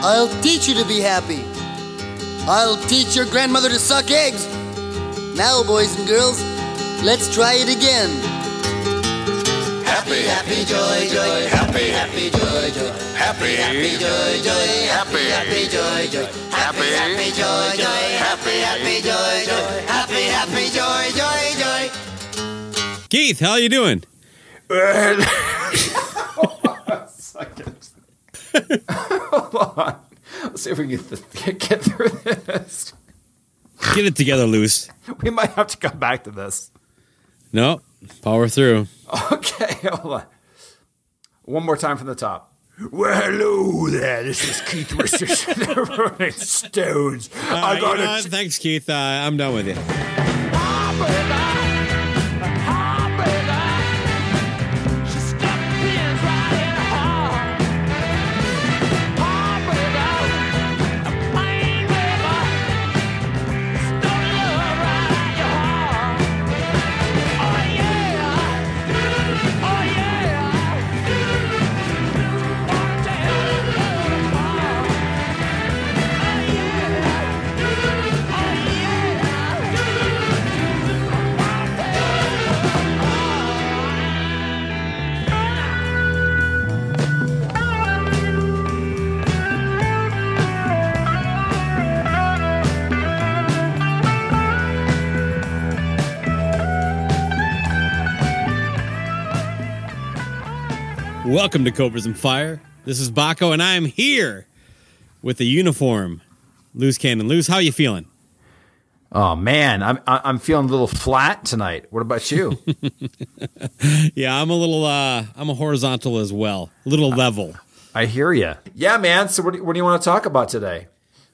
I'll teach you to be happy. I'll teach your grandmother to suck eggs. Now, boys and girls, let's try it again. Happy, happy, joy, joy, happy, happy, joy, joy, happy, happy, joy, joy, happy, happy, joy, joy, happy, happy, joy, joy, happy, happy, joy, joy, happy, happy, joy, joy, joy. Keith, how are you doing? Hold on. Let's see if we can get, get through this. Get it together, Loose. We might have to come back to this. No, power through. Okay, hold on. One more time from the top. Well, hello there. This is Keith Richardson, the Rolling Stones. Uh, I you got know what? it. Thanks, Keith. Uh, I'm done with you. Welcome to Cobras and Fire. This is Bakko, and I am here with a uniform. Loose Cannon. Loose, how you feeling? Oh man, I'm I- I'm feeling a little flat tonight. What about you? Yeah, I'm a little. uh I'm a horizontal as well, a little level. I hear you. Yeah, man. So what do, what do you want to talk about today?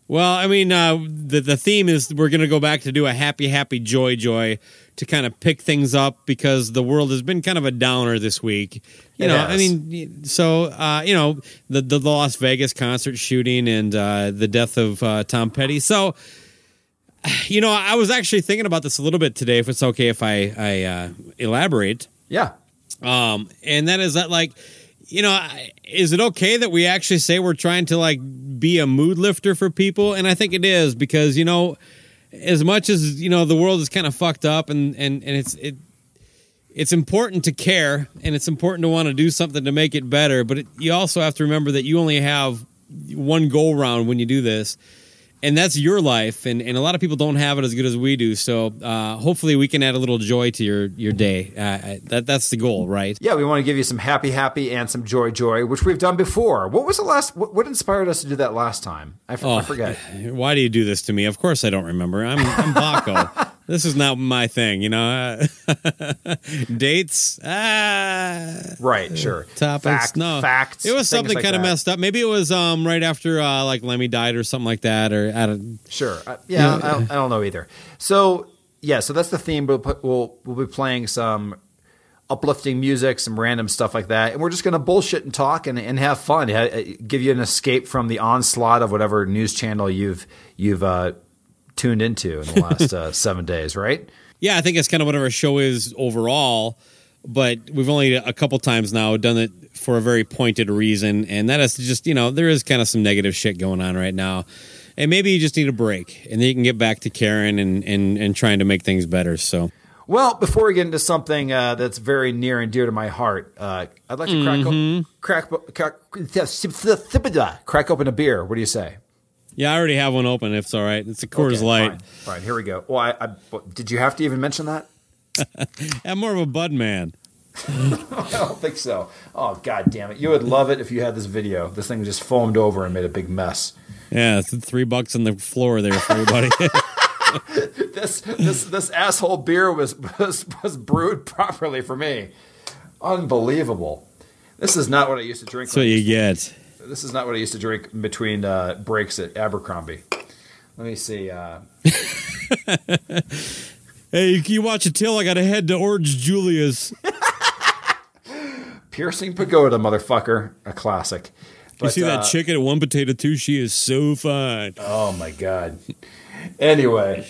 Well, I mean, uh, the the theme is we're going to go back to do a happy, happy, joy, joy to kind of pick things up because the world has been kind of a downer this week. You It know, has. I mean, so uh, you know the the Las Vegas concert shooting and uh, the death of uh, Tom Petty. So, you know, I was actually thinking about this a little bit today. If it's okay, if I I uh, elaborate. Yeah. Um, and that is that like, you know, is it okay that we actually say we're trying to like be a mood lifter for people? And I think it is because you know, as much as you know, the world is kind of fucked up, and and and it's it. It's important to care, and it's important to want to do something to make it better. But it, you also have to remember that you only have one go round when you do this, and that's your life. And, and a lot of people don't have it as good as we do. So uh, hopefully, we can add a little joy to your your day. Uh, that that's the goal, right? Yeah, we want to give you some happy, happy, and some joy, joy, which we've done before. What was the last? What, what inspired us to do that last time? I forget. Why do you do this to me? Of course I don't remember. I'm, I'm Bakko. this is not my thing, you know. Dates, ah, Right, sure. topics. Fact- no, facts, It was something like kind of messed up. Maybe it was um right after uh, like Lemmy died or something like that, or at a, Sure. Uh, yeah, I, don't, I don't know either. So yeah, so that's the theme. We'll we'll we'll be playing some uplifting music, some random stuff like that, and we're just going to bullshit and talk and, and have fun, give you an escape from the onslaught of whatever news channel you've you've uh, tuned into in the last uh, seven days, right? Yeah, I think it's kind of what our show is overall, but we've only a couple times now done it for a very pointed reason, and that is just you know there is kind of some negative shit going on right now, and maybe you just need a break, and then you can get back to caring and and and trying to make things better. So. Well, before we get into something uh, that's very near and dear to my heart, uh, I'd like to Mm-hmm. o- crack, crack, crack open a beer. What do you say? Yeah, I already have one open. If it's all right, it's a Coors Okay, Light. Fine. fine, here we go. Well, I, I, did you have to even mention that? I'm more of a Bud man. I don't think so. Oh, god damn it. You would love it if you had this video. This thing just foamed over and made a big mess. Yeah, it's three bucks on the floor there for everybody. This this this asshole beer was, was was brewed properly for me. Unbelievable. This is not what I used to drink. What you get. This is not what I used to drink between uh, breaks at Abercrombie. Let me see. Uh, Hey, can you watch it till I got to head to Orange Julius? Piercing Pagoda, motherfucker. A classic. You But, see that uh, chicken at one potato too? She is so fine. Oh my god. Anyway,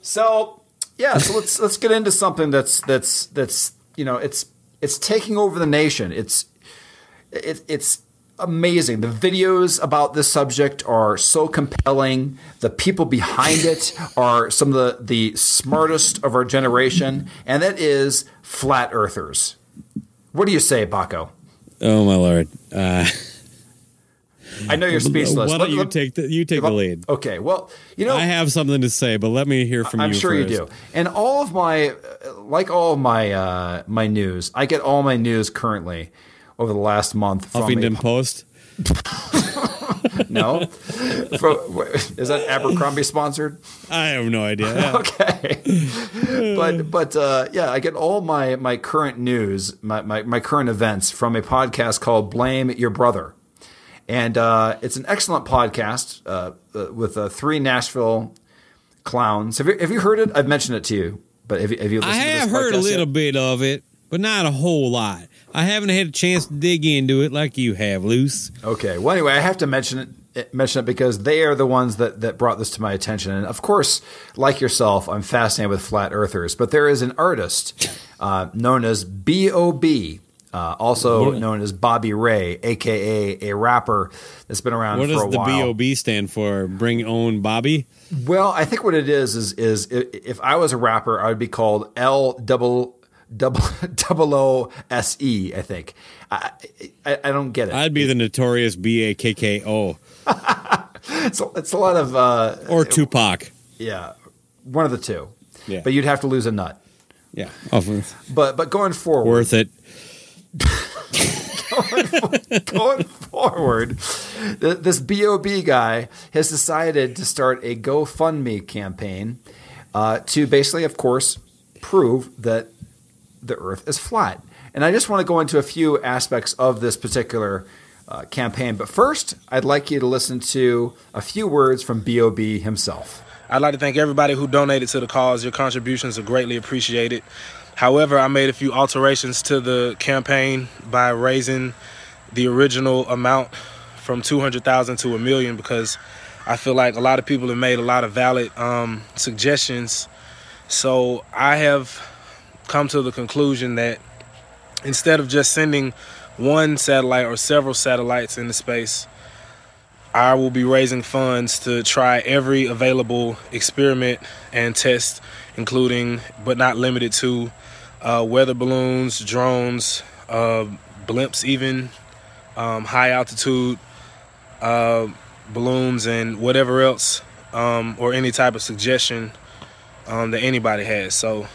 so yeah, so let's let's get into something that's that's that's you know it's it's taking over the nation. It's it, it's amazing. The videos about this subject are so compelling. The people behind it are some of the the smartest of our generation, and that is flat earthers. What do you say, Bakko? Oh my lord! Uh, I know you're speechless. why don't you let- take the you take the lead? Okay, well, you know, I have something to say, but let me hear from you. I'm sure first. you do. And all of my, like all of my uh, my news, I get all my news currently over the last month from Huffington a, Post. no, From- is that Abercrombie sponsored? I have no idea. Yeah. Okay, but but uh, yeah, I get all my my current news, my, my my current events from a podcast called Blame Your Brother, and uh, it's an excellent podcast uh, uh, with uh, three Nashville clowns. Have you have you heard it? I've mentioned it to you, but have you have you listened I have heard a little yet? bit of it, but not a whole lot. I haven't had a chance to dig into it like you have, Loose. Okay. Well, anyway, I have to mention it. Mention it because they are the ones that, that brought this to my attention, and of course, like yourself, I'm fascinated with flat earthers. But there is an artist uh, known as B.O.B., uh, also known as Bobby Ray, aka a rapper that's been around What for does the. BOB stand for? Bring own Bobby? Well, I think what it is is is if I was a rapper, I would be called L double double double O S E. I think. I, I I don't get it. I'd be the notorious B A K K O it's, a, it's a lot of uh, or Tupac. yeah, one of the two. Yeah. But you'd have to lose a nut. Yeah, oh, But but going forward, worth it. going forward, th- this Bob guy has decided to start a GoFundMe campaign uh, to basically, of course, prove that the Earth is flat. And I just want to go into a few aspects of this particular uh, campaign. But first, I'd like you to listen to a few words from Bob himself. I'd like to thank everybody who donated to the cause. Your contributions are greatly appreciated. However, I made a few alterations to the campaign by raising the original amount from 200,000 to a million because I feel like a lot of people have made a lot of valid um, suggestions. So I have come to the conclusion that instead of just sending one satellite or several satellites into space, I will be raising funds to try every available experiment and test, including but not limited to uh, weather balloons, drones, uh, blimps, even um, high altitude uh, balloons, and whatever else, um, or any type of suggestion um, that anybody has. So,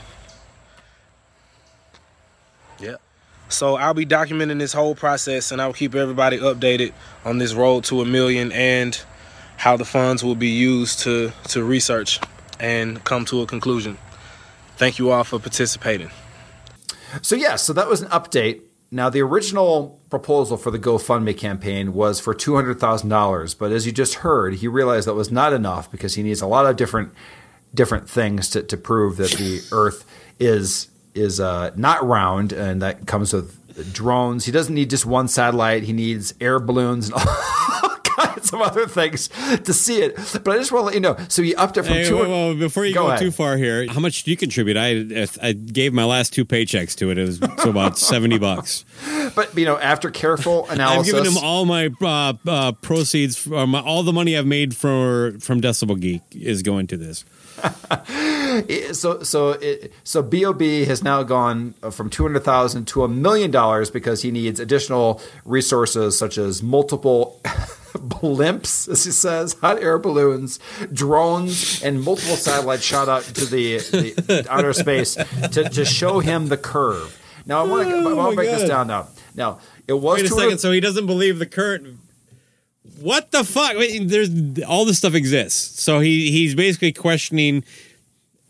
So I'll be documenting this whole process and I'll keep everybody updated on this road to a million and how the funds will be used to to research and come to a conclusion. Thank you all for participating. So yeah, so that was an update. Now the original proposal for the GoFundMe campaign was for two hundred thousand dollars, but as you just heard, he realized that was not enough because he needs a lot of different different things to, to prove that the Earth is is uh, not round, and that comes with drones. He doesn't need just one satellite. He needs air balloons and all kinds of other things to see it. But I just want to let you know. So he upped it from Hey, two. well, well, before you go, ahead. too far here, how much do you contribute? I I gave my last two paychecks to it. It was so about seventy bucks. But you know, after careful analysis, I've given him all my uh, uh, proceeds, from, all the money I've made for from Decibel Geek is going to this. So so it, so Bob has now gone uh, from two hundred thousand to a million dollars because he needs additional resources such as multiple blimps, as he says, hot air balloons, drones, and multiple satellites shot out to the, the outer space to, to show him the curve. Now I want to Oh want my to break this down now. Now it was Wait a second. So he doesn't believe the current. What the fuck? Wait, there's all this stuff exists. So he he's basically questioning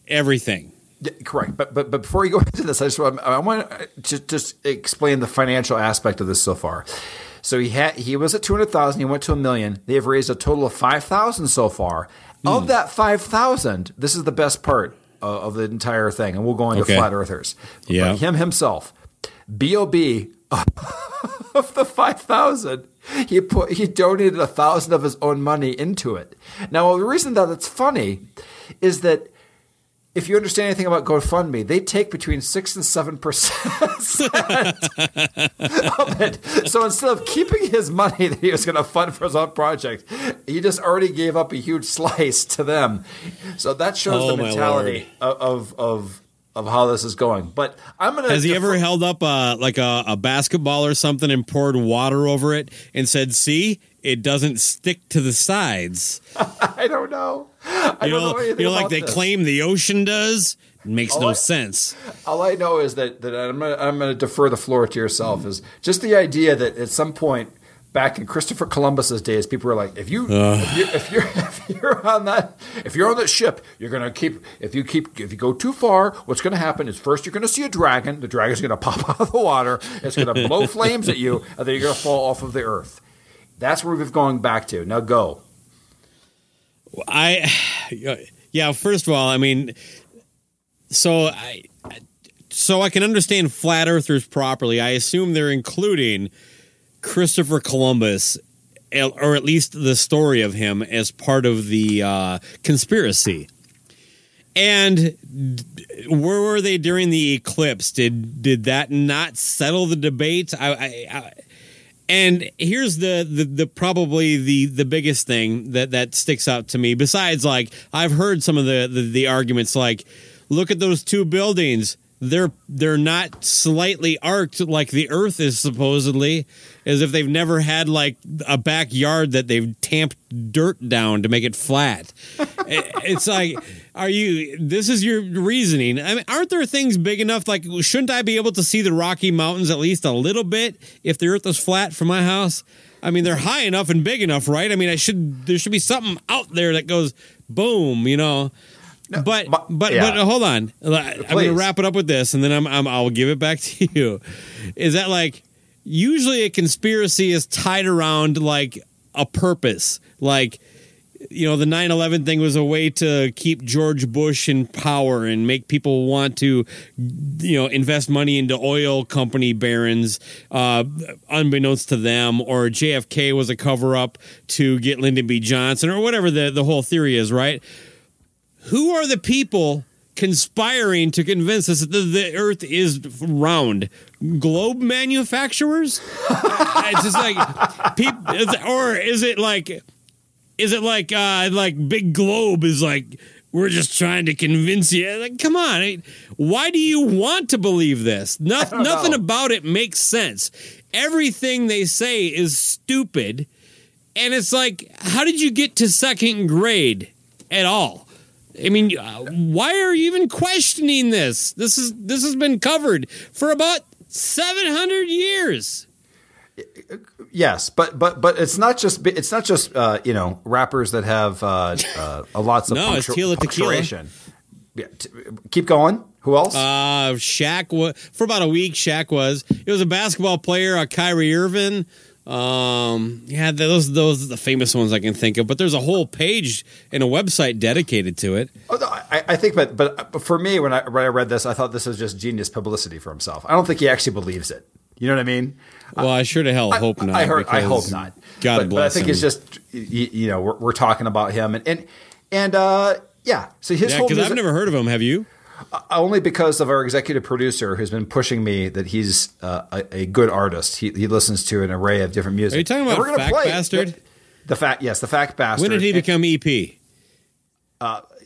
everything. Yeah, correct. But but but before you go into this, I just want I want to just explain the financial aspect of this so far. So he had he was at two hundred thousand. He went to a million. They have raised a total of five thousand so far. Hmm. Of that five thousand, this is the best part of, of the entire thing, and we'll go into Okay. flat earthers. Yeah. But him himself, Bob of the five thousand, he put he donated a thousand of his own money into it. Now the reason that it's funny is that if you understand anything about GoFundMe, they take between six and seven percent of it. So instead of keeping his money that he was going to fund for his own project, he just already gave up a huge slice to them. So that shows Oh, the mentality of, of of of how this is going. But I'm going to Has he ever held up a, like a, a basketball or something and poured water over it and said, "See, it doesn't stick to the sides." I don't know. I You don't know, know you know, like they this. claim the ocean does. It makes Oh, no I- sense. All I know is that that I'm gonna, I'm going to defer the floor to yourself. Is just the idea that at some point back in Christopher Columbus's days, people were like, if you if you're, if you're if you're on that if you're on that ship, you're going to keep if you keep if you go too far, what's going to happen is first you're going to see a dragon. The dragon's going to pop out of the water. It's going to blow flames at you, and then you're going to fall off of the earth. That's where we've gone back to. Now go. I, yeah. First of all, I mean, so I, so I can understand flat earthers properly. I assume they're including Christopher Columbus, or at least the story of him, as part of the uh, conspiracy. And where were they during the eclipse? Did did that not settle the debate? I, I, I and here's the, the the probably the the biggest thing that that sticks out to me. Besides, like I've heard some of the the, the arguments, like look at those two buildings. They're they're not slightly arced like the Earth is supposedly, as if they've never had like a backyard that they've tamped dirt down to make it flat. It's like, are you? This is your reasoning. I mean, aren't there things big enough? Like, shouldn't I be able to see the Rocky Mountains at least a little bit if the Earth was flat from my house? I mean, they're high enough and big enough, right? I mean, I should there should be something out there that goes boom, you know. But but- but yeah. but hold on, I'm going to wrap it up with this, and then I'm, I'm I'll give it back to you. Is that like usually a conspiracy is tied around like a purpose, like you know the 9-11 thing was a way to keep george bush in power and make people want to you know invest money into oil company barons uh, unbeknownst to them or jfk was a cover-up to get lyndon b. Johnson or whatever the, the whole theory is right who are the people conspiring to convince us that the, earth is round? Globe manufacturers? It's just like people or is it like is it like uh like big globe is like we're just trying to convince you? Like come on why do you want to believe this? No, nothing know. about it makes sense. Everything they say is stupid and it's like how did you get to second grade at all i mean uh, why are you even questioning this this is this has been covered for about 700 years Yes, but but but it's not just it's not just uh, you know rappers that have uh, uh, lots of No, it's punctu- Tila Tequila. punctuation. Yeah, t- keep going. Who else? Uh, Shaq was for about a week. Shaq was. It was a basketball player, uh, Kyrie Irving. Um, yeah, those those are the famous ones I can think of. But there's a whole page and a website dedicated to it. Oh, no, I, I, I think, but, but for me, when I when I read this, I thought this was just genius publicity for himself. I don't think he actually believes it. You know what I mean? Well, I sure to hell hope not. I heard. I hope not. God but, bless But I think him. it's just you, you know we're, we're talking about him and and and uh, yeah. So his yeah, whole because I've never heard of him. Have you? Only because of our executive producer who's been pushing me that he's uh, a, a good artist. He, he listens to an array of different music. Are you talking about we're Fact play Bastard? The, the fact, yes, the fact bastard. When did he become EP?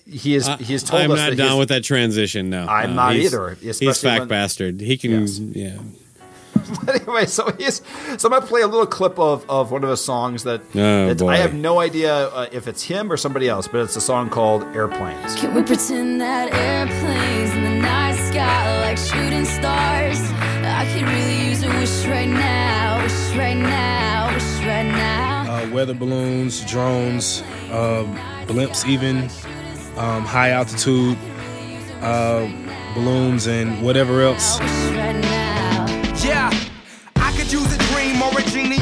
He is. He has told I'm us not that down with that transition. No, I'm No, not he's- either, He's fact when- bastard. He can. Yes. Yeah. anyway, so he's so I'm gonna play a little clip of, of one of his songs that Oh, it's- I have no idea uh, if it's him or somebody else, but it's a song called Airplanes. Can we pretend that airplanes in the night sky like shooting stars? I could really use a wish right now, wish right now, wish right now. uh, weather balloons, drones, uh, blimps, even um, high altitude uh, balloons, and whatever else. Wish right now. Yeah,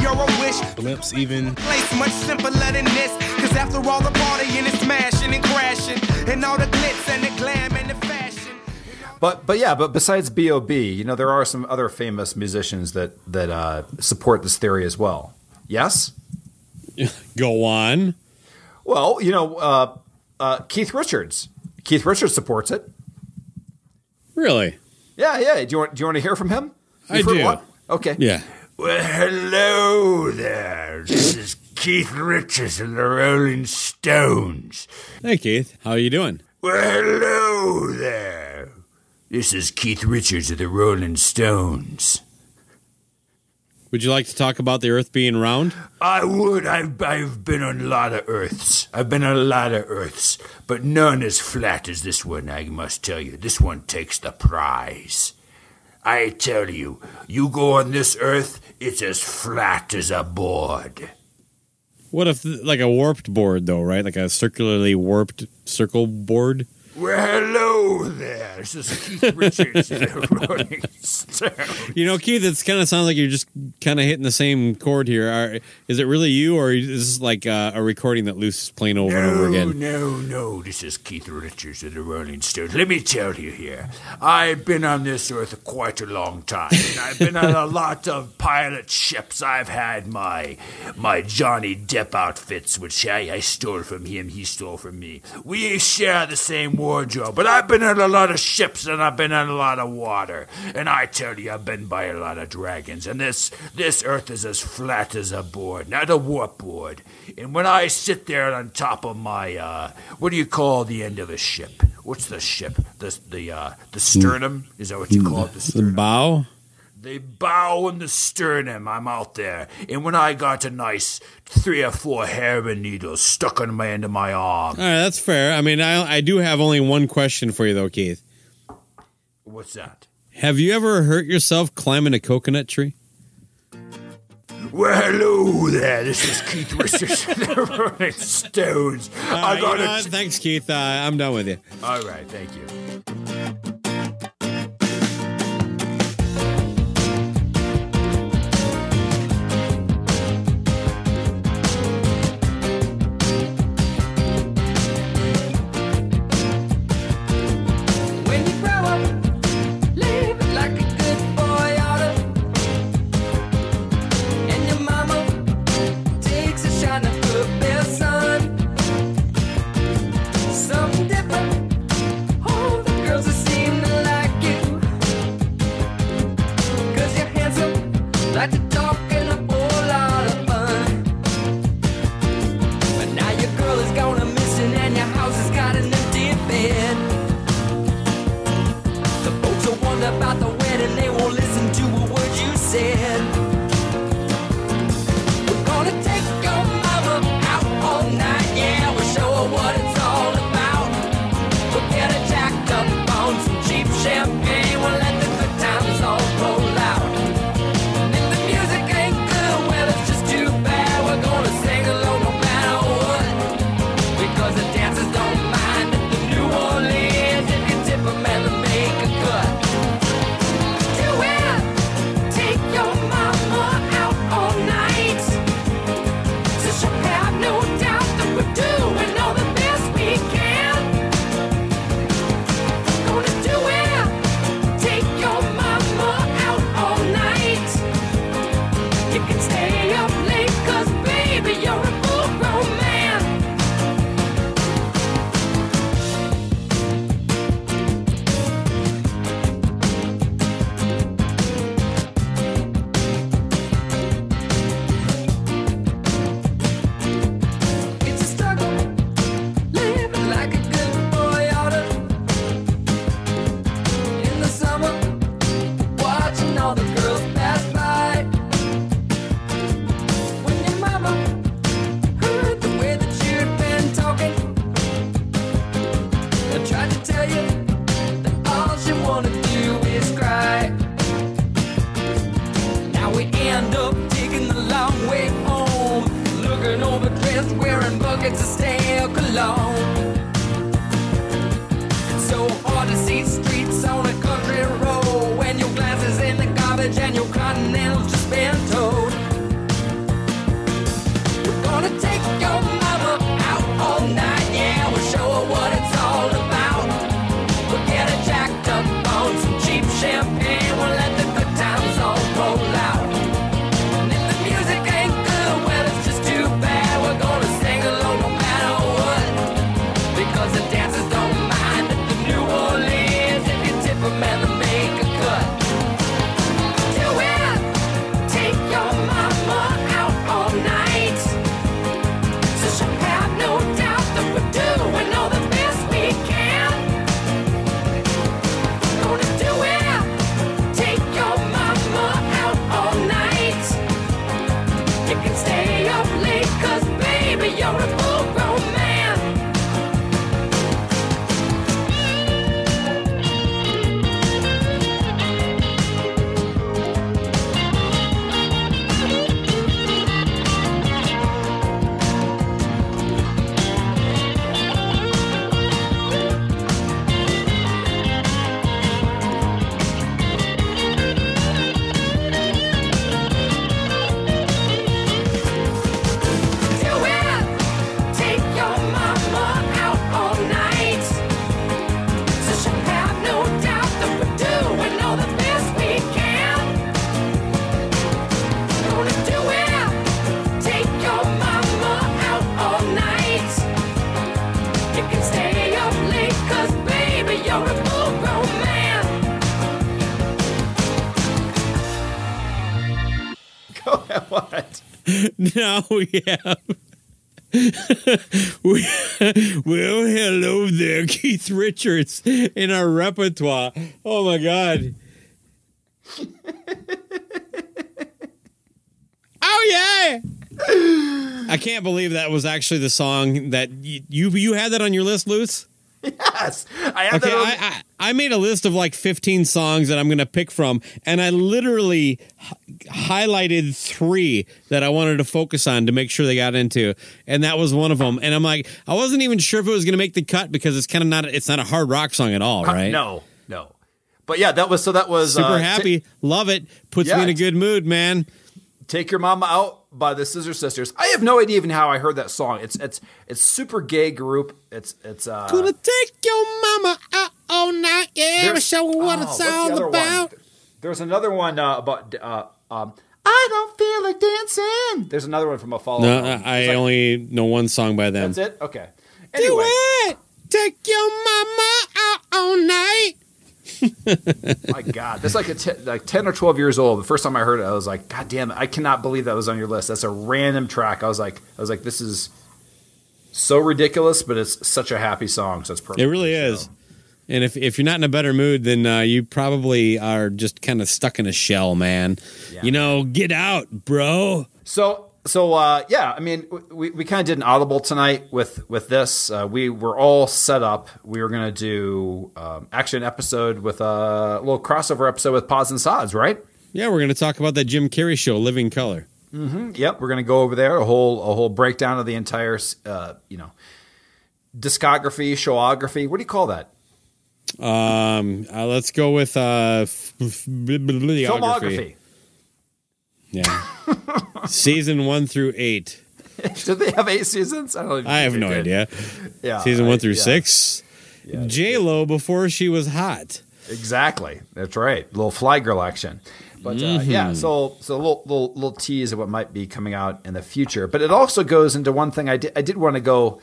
or a a wish. Blimps, even Place much simpler than this. Cause after all the partying and smashing and crashing, and all the glitz and the glam and the fashion. But but yeah, but besides B.O.B., you know, there are some other famous musicians that that uh, support this theory as well. Yes. Go on. Well, you know, uh, uh, Keith Richards. Keith Richards supports it. Really? Yeah, yeah. Do you want do you want to hear from him? I You've heard do. what? Okay. Yeah. Well, hello there. This is Keith Richards and the Rolling Stones. Hey, Keith. How are you doing? Well, hello there. This is Keith Richards of the Rolling Stones. Would you like to talk about the Earth being round? I would. I've, I've been on a lot of Earths. I've been on a lot of Earths, but none as flat as this one, I must tell you. This one takes the prize. I tell you, you go on this Earth, it's as flat as a board. What if, like, a warped board, though, right? Like a circularly warped circle board? Well, hello there. This is Keith Richards of the Rolling Stones. You know, Keith, it kind of sounds like you're just kind of hitting the same chord here. Are, is it really you, or is this like uh, a recording that Loose is playing over and over No, again? no, no. This is Keith Richards of the Rolling Stones. Let me tell you here, I've been on this earth quite a long time. I've been on a lot of pilot ships. I've had my my Johnny Depp outfits, which I, I stole from him. He stole from me. We share the same wardrobe, but I've been on a lot of ships and I've been on a lot of water. And I tell you, I've been by a lot of dragons. And this this earth is as flat as a board, not a warp board. And when I sit there on top of my uh, what do you call the end of a ship? What's the ship? The the uh, the sternum? Is that what you call it? The The bow? The bow in the sternum. I'm out there, and when I got a nice three or four heroin needles stuck on my end of my arm. All right, that's fair. I mean, I, I do have only one question for you, though, Keith. What's that? Have you ever hurt yourself climbing a coconut tree? Well, hello there. This is Keith Richards of the Rolling Stones. All I got you know it. Thanks, Keith. Uh, I'm done with you. All right, thank you. now we have. we, well, hello there, Keith Richards in our repertoire. Oh my God. oh yeah. I can't believe that was actually the song that you you, you had that on your list, Loose. Yes, I have Okay, that. I, I I made a list of like 15 songs that I'm going to pick from, and I literally h- highlighted three that I wanted to focus on to make sure they got into, and that was one of them. And I'm like, I wasn't even sure if it was going to make the cut because it's kind of not it's not a hard rock song at all, right? No, no. But yeah, that was so. That was Super uh, happy, love it, puts Yeah, me in a good mood, man. Take Your Mama Out by the Scissor Sisters. I have no idea even how I heard that song. It's it's it's super gay group. It's it's uh Gonna take your mama out all night, yeah, there's- show her what oh, it's what's the all about. One? There's another one uh, about uh, um I don't feel like dancing. There's another one from a follow. No, I, I only know one song by them. That's it. Okay. Do it. Take your mama out all night. My God, that's like a t- like ten or twelve years old. The first time I heard it, I was like, God damn it! I cannot believe that was on your list. That's a random track. I was like, I was like, this is so ridiculous, but it's such a happy song. So it's perfect. It really is. And if, if you're not in a better mood, then uh, you probably are just kind of stuck in a shell, man. You know, get out, bro. So so uh, yeah, I mean, we, we kind of did an audible tonight with with this. Uh, we were all set up. We were gonna do um, actually an episode with a little crossover episode with Pods and Sods, right? Yeah, we're going to talk about that Jim Carrey show, Living Color. Mm-hmm. Yep, we're gonna go over there a whole a whole breakdown of the entire uh, you know discography, showography. What do you call that? Um, uh, let's go with uh, f- f- bibliography. Filmography. Yeah. Season one through eight. Did they have eight seasons? I don't. I have no did. idea. Yeah, Season I- one through yeah. six. J Lo before she was hot. Exactly. That's right. little fly girl action. But uh, Mhm. yeah, so so a little, little little tease of what might be coming out in the future. But it also goes into one thing I did I did want to go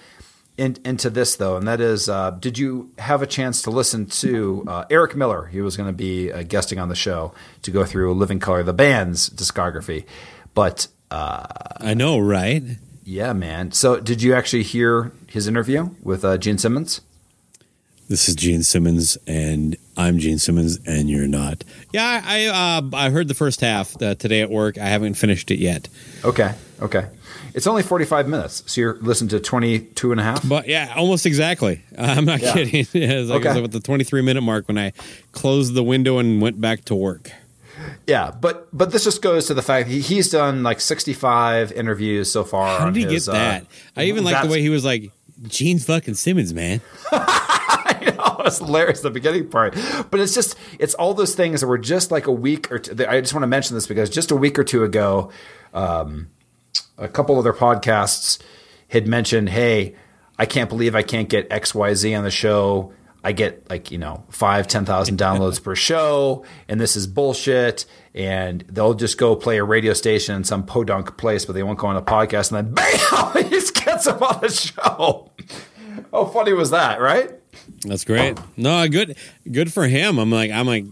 in, into this though, and that is, uh, did you have a chance to listen to uh, Eric Miller? He was going to be uh, guesting on the show to go through Living Colour, the band's discography. But uh, I know, right? Yeah, man. So did you actually hear his interview with uh, Gene Simmons? This is Gene Simmons, and I'm Gene Simmons, and you're not. Yeah, I I, uh, I heard the first half uh, today at work. I haven't finished it yet. Okay, okay. It's only 45 minutes, so you're listening to 22 and a half? But yeah, almost exactly. I'm not Yeah. kidding. It was like, Okay. it was at the 23 minute mark when I closed the window and went back to work. Yeah, but but this just goes to the fact he, he's done like 65 interviews so far. How on did he his, get that? uh, I even like the way he was like, Gene fucking Simmons, man. Oh, it's hilarious the beginning part, but it's just it's all those things that were just like a week or two. I just want to mention this because just a week or two ago, um, a couple other podcasts had mentioned, "Hey, I can't believe I can't get X Y Z on the show. I get like you know five ten thousand downloads per show, and this is bullshit." And they'll just go play a radio station in some podunk place, but they won't go on a podcast, and then bam, he just gets them on the show. How funny was that, right? That's great. No, good, good for him. I'm like, I'm like,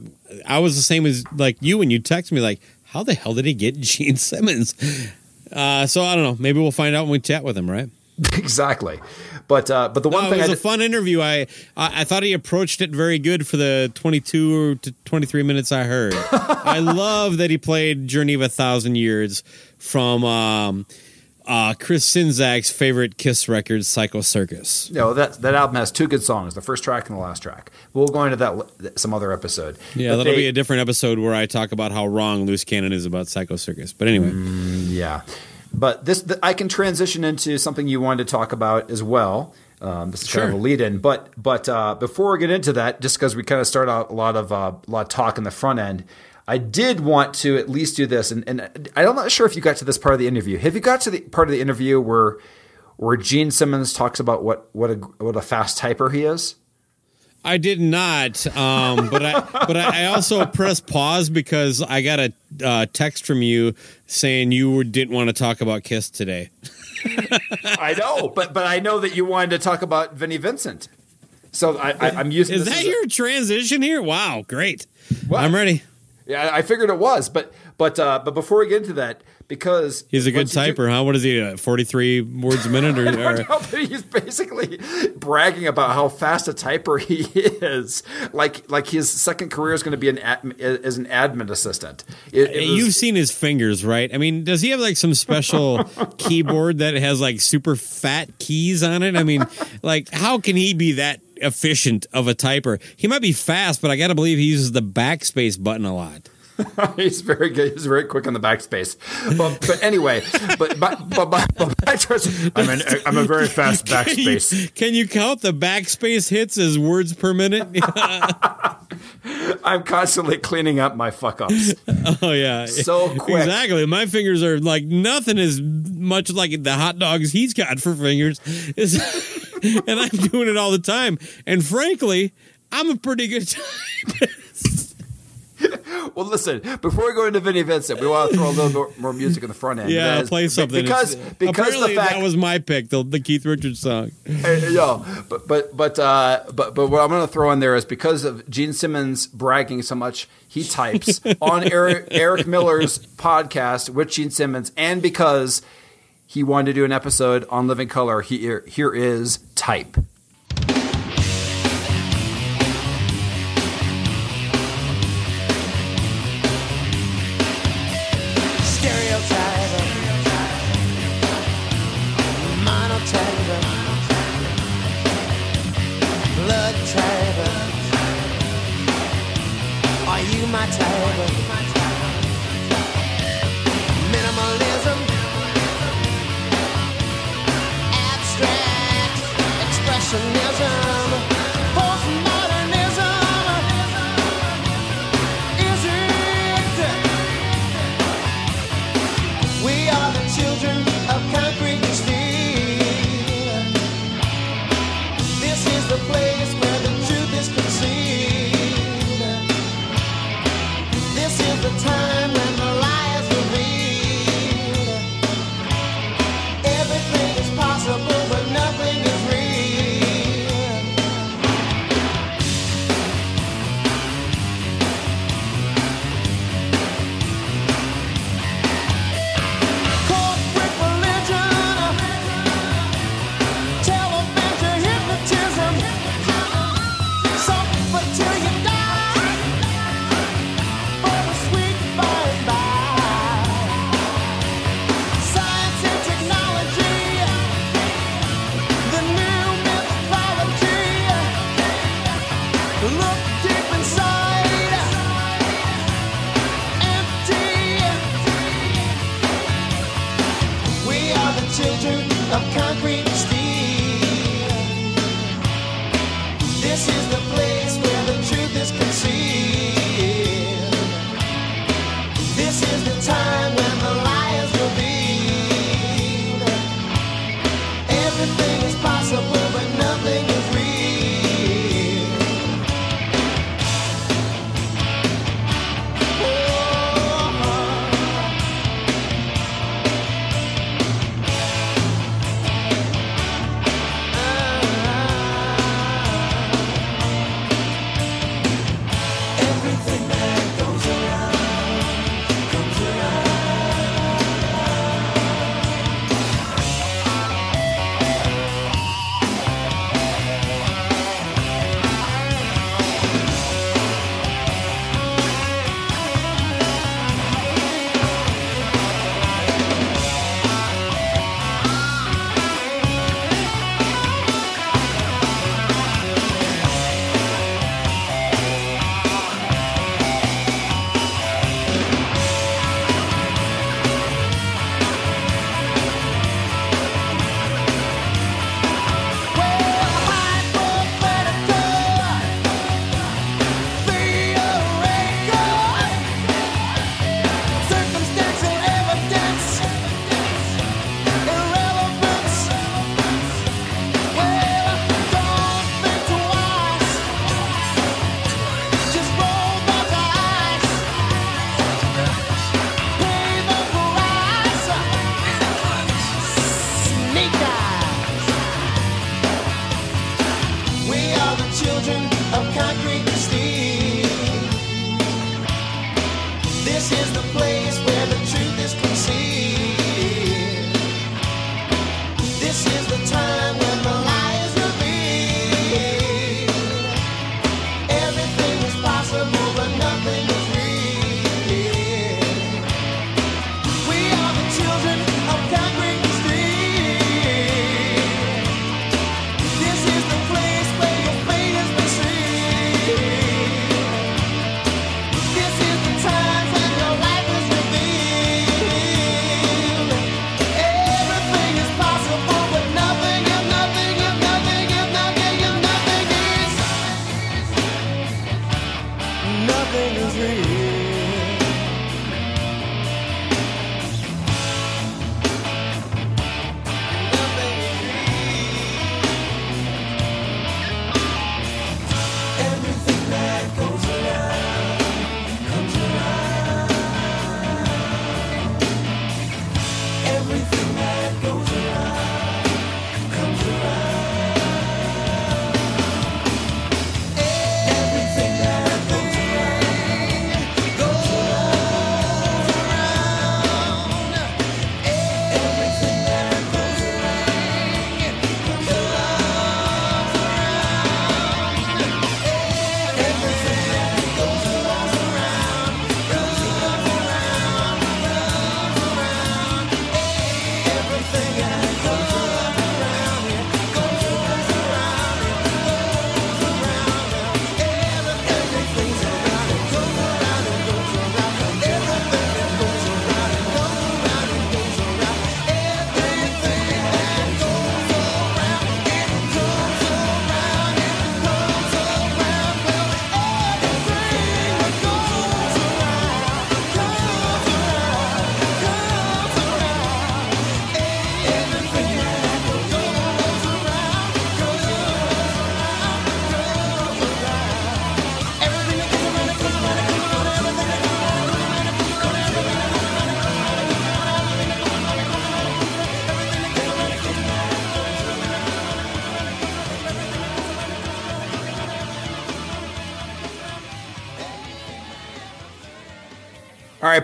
I was the same as like you when you text me, like, how the hell did he get Gene Simmons? Uh, so I don't know. Maybe we'll find out when we chat with him, right? exactly. But uh, but the one No, thing it was a did- fun interview. I, I I thought he approached it very good for the 22 to 23 minutes I heard. I love that he played Journey of a Thousand Years from um, uh, Chris Czynszak's favorite Kiss record, Psycho Circus. know that that album has two good songs, the first track and the last track. We'll go into that some other episode. Yeah, But that'll they- be a different episode where I talk about how wrong Loose Cannon is about Psycho Circus. But anyway, yeah. But this th- I can transition into something you wanted to talk about as well. Um, this is kind of a lead in, but but uh, before we get into that, just because we kind of start out a lot of uh, a lot of talk in the front end, I did want to at least do this, and, and I'm not sure if you got to this part of the interview. Have you got to the part of the interview where where Gene Simmons talks about what what a what a fast typer he is? I did not. Um, but I but I, also pressed pause because I got a uh, text from you saying you were- didn't want to talk about Kiss today. I know, but but I know that you wanted to talk about Vinnie Vincent. So I, I, I'm using Is that as a- your transition here? Wow, great. I'm ready. Yeah, I figured it was, but but uh, but before we get into that, because He's a good you do- typer, huh? What is he? Uh, Forty three words a minute, or, or No, but he's basically bragging about how fast a typer he is. Like like his second career is going to be an ad, as an admin assistant. It, it was- You've seen his fingers, right? I mean, does he have like some special keyboard that has like super fat keys on it? I mean, like, how can he be that efficient of a typer? He might be fast, but I got to believe he uses the backspace button a lot. he's very good. He's very quick on the backspace. But but anyway, but but but, but, but my trust- I'm an, I'm a very fast backspace. Can you count the backspace hits as words per minute? I'm constantly cleaning up my fuck ups. oh yeah, So quick. Exactly. My fingers are like nothing as much like the hot dogs he's got for fingers, It's- and I'm doing it all the time. And frankly, I'm a pretty good typist. Well, listen. Before we go into Vinnie Vincent, we want to throw a little more, more music in the front end. Yeah, play something because It's- because the fact that was my pick, the, the Keith Richards song. Yo, but but but uh, but but what I'm going to throw in there is because of Gene Simmons bragging so much, he types on Eric, Eric Miller's podcast with Gene Simmons, and because he wanted to do an episode on Living Colour, here here is type. time.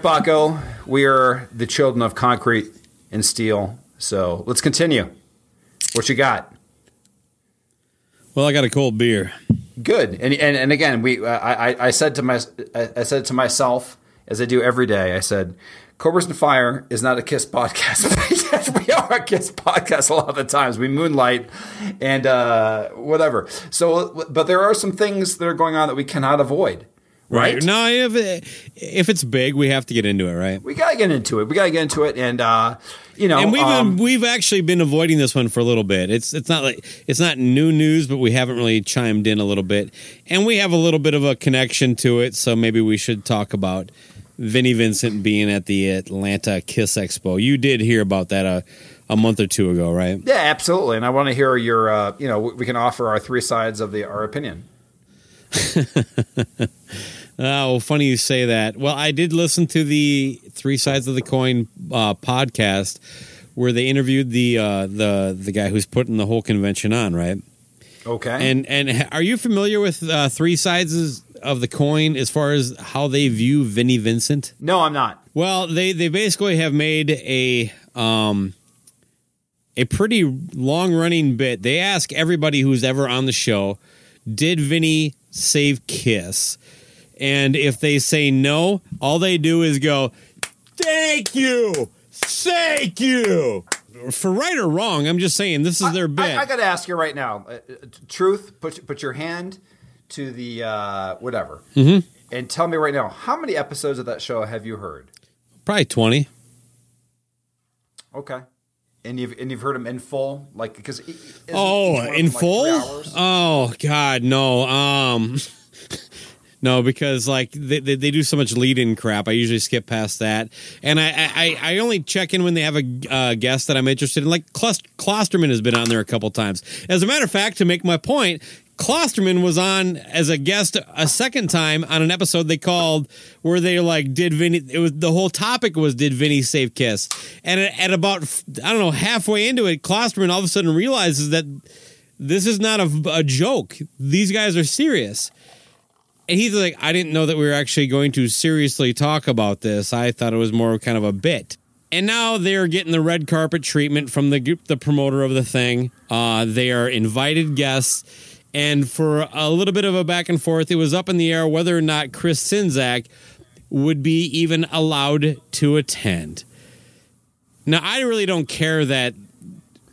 right, Bakko, we are the children of concrete and steel. So let's continue. What you got? Well, I got a cold beer. Good, and and, and again, we uh, I I said to my I, said to myself as I do every day. I said, "Cobras and Fire is not a Kiss podcast. yes, we are a Kiss podcast. A lot of the times we moonlight and uh, whatever. So, but there are some things that are going on that we cannot avoid. Right? No, if it, if it's big, we have to get into it, right? We gotta get into it. We gotta get into it, and uh, you know, and we've um, we've actually been avoiding this one for a little bit. It's it's not like it's not new news, but we haven't really chimed in a little bit, and we have a little bit of a connection to it. So maybe we should talk about Vinnie Vincent being at the Atlanta Kiss Expo. You did hear about that a a month or two ago, right? yeah, absolutely. And I want to hear your, uh, you know, we can offer our three sides of the our opinion. Oh, funny you say that. Well, I did listen to the Three Sides of the Coin uh, podcast where they interviewed the uh, the the guy who's putting the whole convention on, right? Okay. And and are you familiar with uh, Three Sides of the Coin as far as how they view Vinnie Vincent? No, I'm not. Well, they they basically have made a um a pretty long running bit. They ask everybody who's ever on the show, did Vinny save Kiss? And if they say no, all they do is go, "Thank you, thank you." For right or wrong, I'm just saying this is their bit. I, I got to ask you right now. Uh, uh, truth, put put your hand to the uh, whatever, Mhm. and tell me right now how many episodes of that show have you heard? Probably twenty. Okay, and you've and you've heard them in full, like because Oh, in full? Oh God, no. Um, no, because like they, they, they do so much lead in crap. I usually skip past that, and I I, I only check in when they have a uh, guest that I'm interested in. Like Klus- Klosterman has been on there a couple times. As a matter of fact, to make my point. Klosterman was on as a guest a second time on an episode they called where they like did Vinny it was the whole topic was did Vinny save Kiss and at, at about I don't know halfway into it Klosterman all of a sudden realizes that this is not a, a joke these guys are serious and he's like I didn't know that we were actually going to seriously talk about this. I thought it was more kind of a bit. And now they're getting the red carpet treatment from the group- the promoter of the thing. Uh, they are invited guests. And for a little bit of a back and forth, it was up in the air whether or not Chris Czynszak would be even allowed to attend. Now, I really don't care that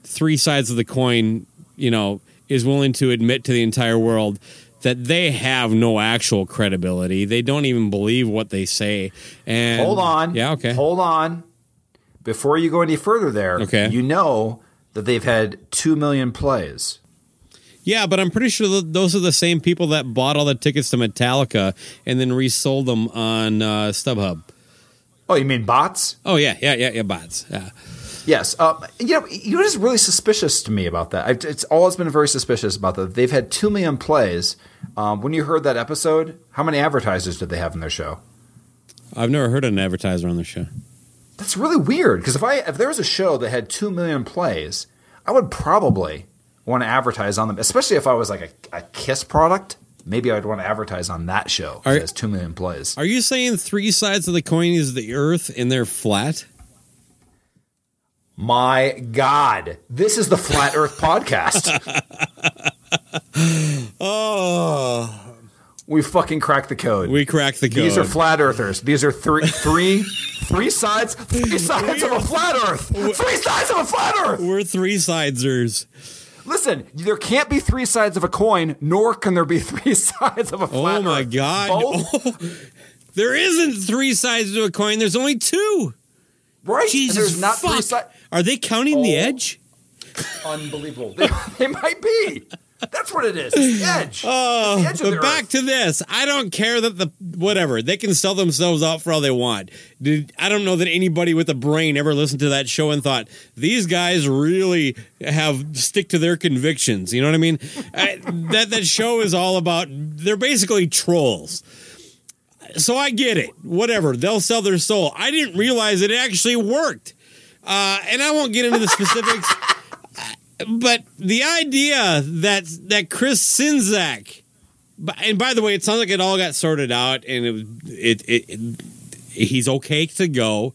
three sides of the coin, you know, is willing to admit to the entire world that they have no actual credibility. They don't even believe what they say. And Hold on. Yeah, okay. Hold on. Before you go any further there, Okay. you know that they've had two million plays. Yeah, but I'm pretty sure those are the same people that bought all the tickets to Metallica and then resold them on uh, StubHub. Oh, you mean bots? Oh yeah, yeah, yeah, yeah, bots. Yeah. Yes. Uh, you know, you know what is really suspicious to me about that? I've, it's always been very suspicious about that. They've had two million plays. Um, when you heard that episode, how many advertisers did they have in their show? I've never heard an advertiser on their show. That's really weird because if I if there was a show that had two million plays, I would probably want to advertise on them, especially if I was like a, a Kiss product. Maybe I'd want to advertise on that show. Are- It has two million plays. Are you saying three sides of the coin is the Earth and they're flat? My God, this is the Flat Earth podcast. oh, we fucking cracked the code. We cracked the code. These are flat earthers. These are three, three, three sides, three sides of a flat Earth. Three sides of a flat Earth. We're three sidesers. Listen, there can't be three sides of a coin, nor can there be three sides of a flat earth. Oh my Earth. god! There isn't three sides to a coin. There's only two. right? Jesus there's not fuck. three sides. Are they counting the oh. edge? Unbelievable. They, they might be. That's what it is. It's the edge. Oh, the edge but back Earth. to this. I don't care that the whatever they can sell themselves out for all they want. Did, I don't know that anybody with a brain ever listened to that show and thought these guys really have stick to their convictions. You know what I mean? I, that that show is all about. They're basically trolls. So I get it. Whatever. They'll sell their soul. I didn't realize it actually worked. Uh, and I won't get into the specifics. But the idea that that Chris Czynszak, and by the way, it sounds like it all got sorted out, and it it, it, it he's okay to go.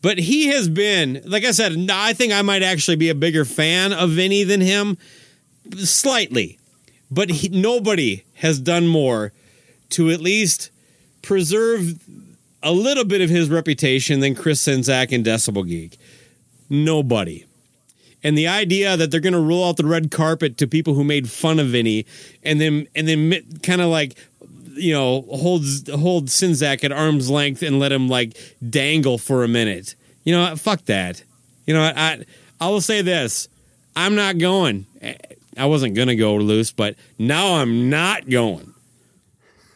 But he has been, like I said, I think I might actually be a bigger fan of Vinny than him, slightly. But he, nobody has done more to at least preserve a little bit of his reputation than Chris Czynszak and Decibel Geek. Nobody. And the idea that they're going to roll out the red carpet to people who made fun of Vinny, and then and then kind of like you know, hold hold Czynszak at arm's length and let him like dangle for a minute. You know, fuck that. You know. I I will say this: I'm not going. I wasn't gonna go loose, but now I'm not going.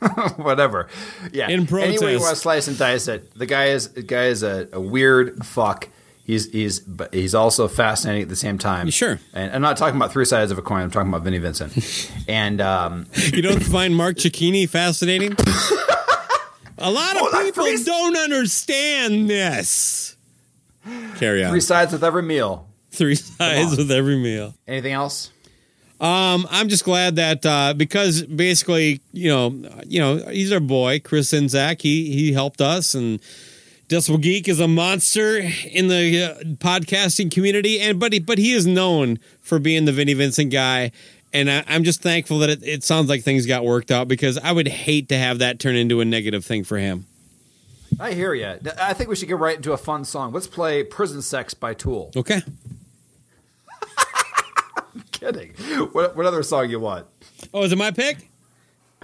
Whatever. Yeah. In Anyway, you protest. want to slice and dice it. The guy is the guy is a, a weird fuck. He's he's but he's also fascinating at the same time. Sure. And I'm not talking about three sides of a coin. I'm talking about Vinnie Vincent. and um, You don't find Mark Cicchini fascinating? A lot of people don't understand this. Carry on. three sides with every meal. Three sides with every meal. Anything else? Um, I'm just glad that uh, because basically, you know, you know, he's our boy, Chris Czynszak. He he helped us, and Decibel Geek is a monster in the uh, podcasting community, and but he, but he is known for being the Vinnie Vincent guy. And I, I'm just thankful that it, it sounds like things got worked out because I would hate to have that turn into a negative thing for him. I hear you. I think we should get right into a fun song. Let's play "Prison Sex" by Tool. Okay. Kidding. What, what other song you want? Oh, is it my pick?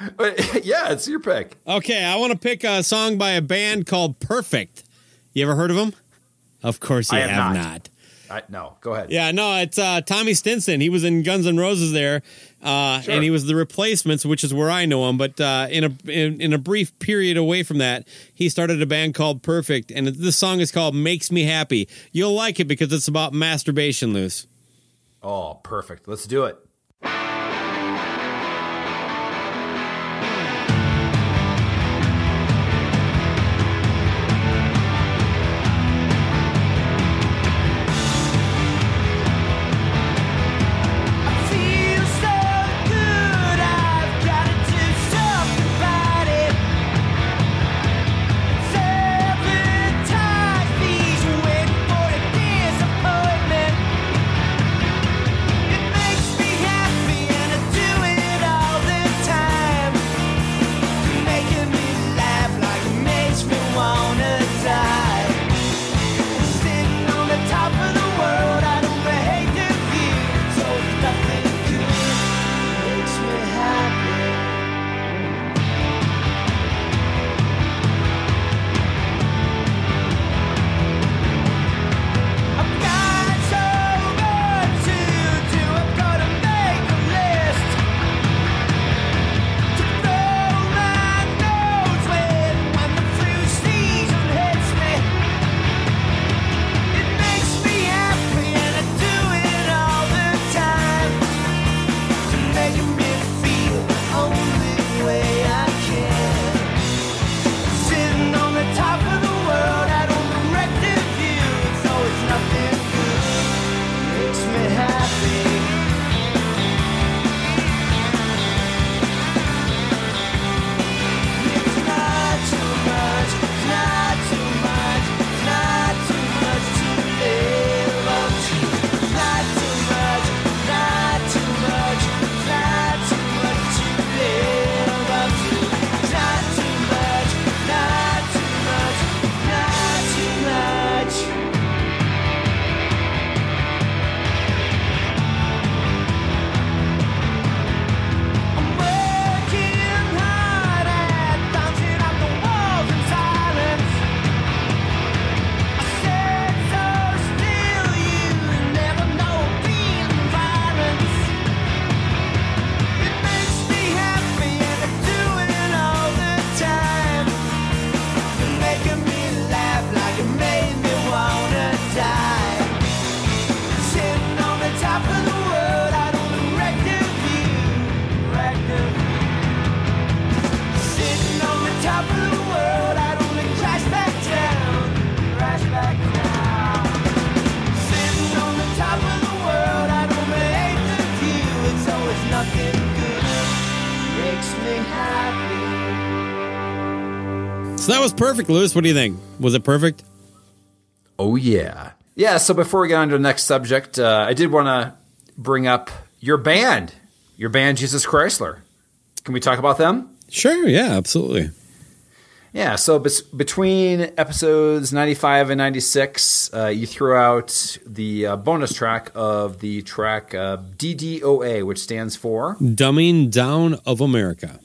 yeah, it's your pick. Okay, I want to pick a song by a band called Perfect. You ever heard of them? Of course you I have have not. not. I, no, go ahead. Yeah, no, it's uh, Tommy Stinson. He was in Guns N' Roses there, uh, Sure. and he was the Replacements, which is where I know him. But uh, in a in, in a brief period away from that, he started a band called Perfect, and this song is called "Makes Me Happy." You'll like it because it's about masturbation, loose. Oh, perfect. Let's do it. So that was perfect, Loose. What do you think? Was it perfect? Oh yeah, yeah. So before we get on to the next subject, uh, I did want to bring up your band, your band, Jesus Chrysler. Can we talk about them? Sure. Yeah. Absolutely. Yeah, so bes- between episodes 95 and 96, uh, you threw out the uh, bonus track of the track uh, DDOA, which stands for. Dumbing down of America.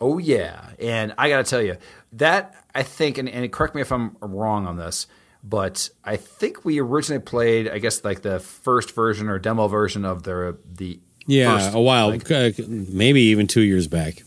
Oh yeah, and I got to tell you that I think, and, and correct me if I'm wrong on this, but I think we originally played, I guess, like the first version or demo version of the the Yeah, first, a while, like- uh, maybe even two years back.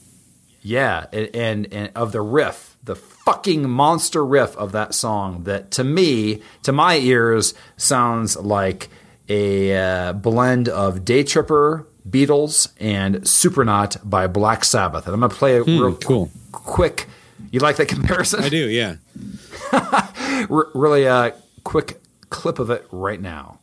Yeah, and, and and of the riff, the fucking monster riff of that song that to me, to my ears, sounds like a uh, blend of Day Tripper, Beatles, and Supernaut by Black Sabbath. And I'm gonna play a real cool. quick. You like that comparison? I do, yeah. R- really a quick clip of it right now.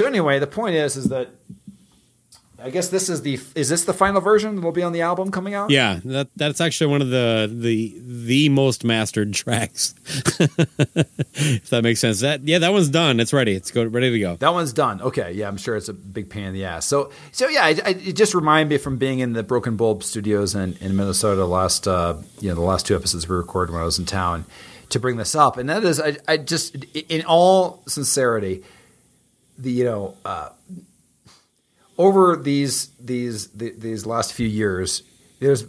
So anyway, the point is, is that I guess this is the is this the final version that will be on the album coming out? Yeah, that that's actually one of the the the most mastered tracks. if that makes sense. That yeah, that one's done. It's ready. It's go ready to go. That one's done. Okay, yeah, I'm sure it's a big pain in the ass. So, so yeah, I, I, it just reminded me from being in the Broken Bulb Studios in, in Minnesota the last, uh, you know, the last two episodes we recorded when I was in town, to bring this up, and that is, I, I just, in all sincerity, the you know, uh, over these these the, these last few years, there's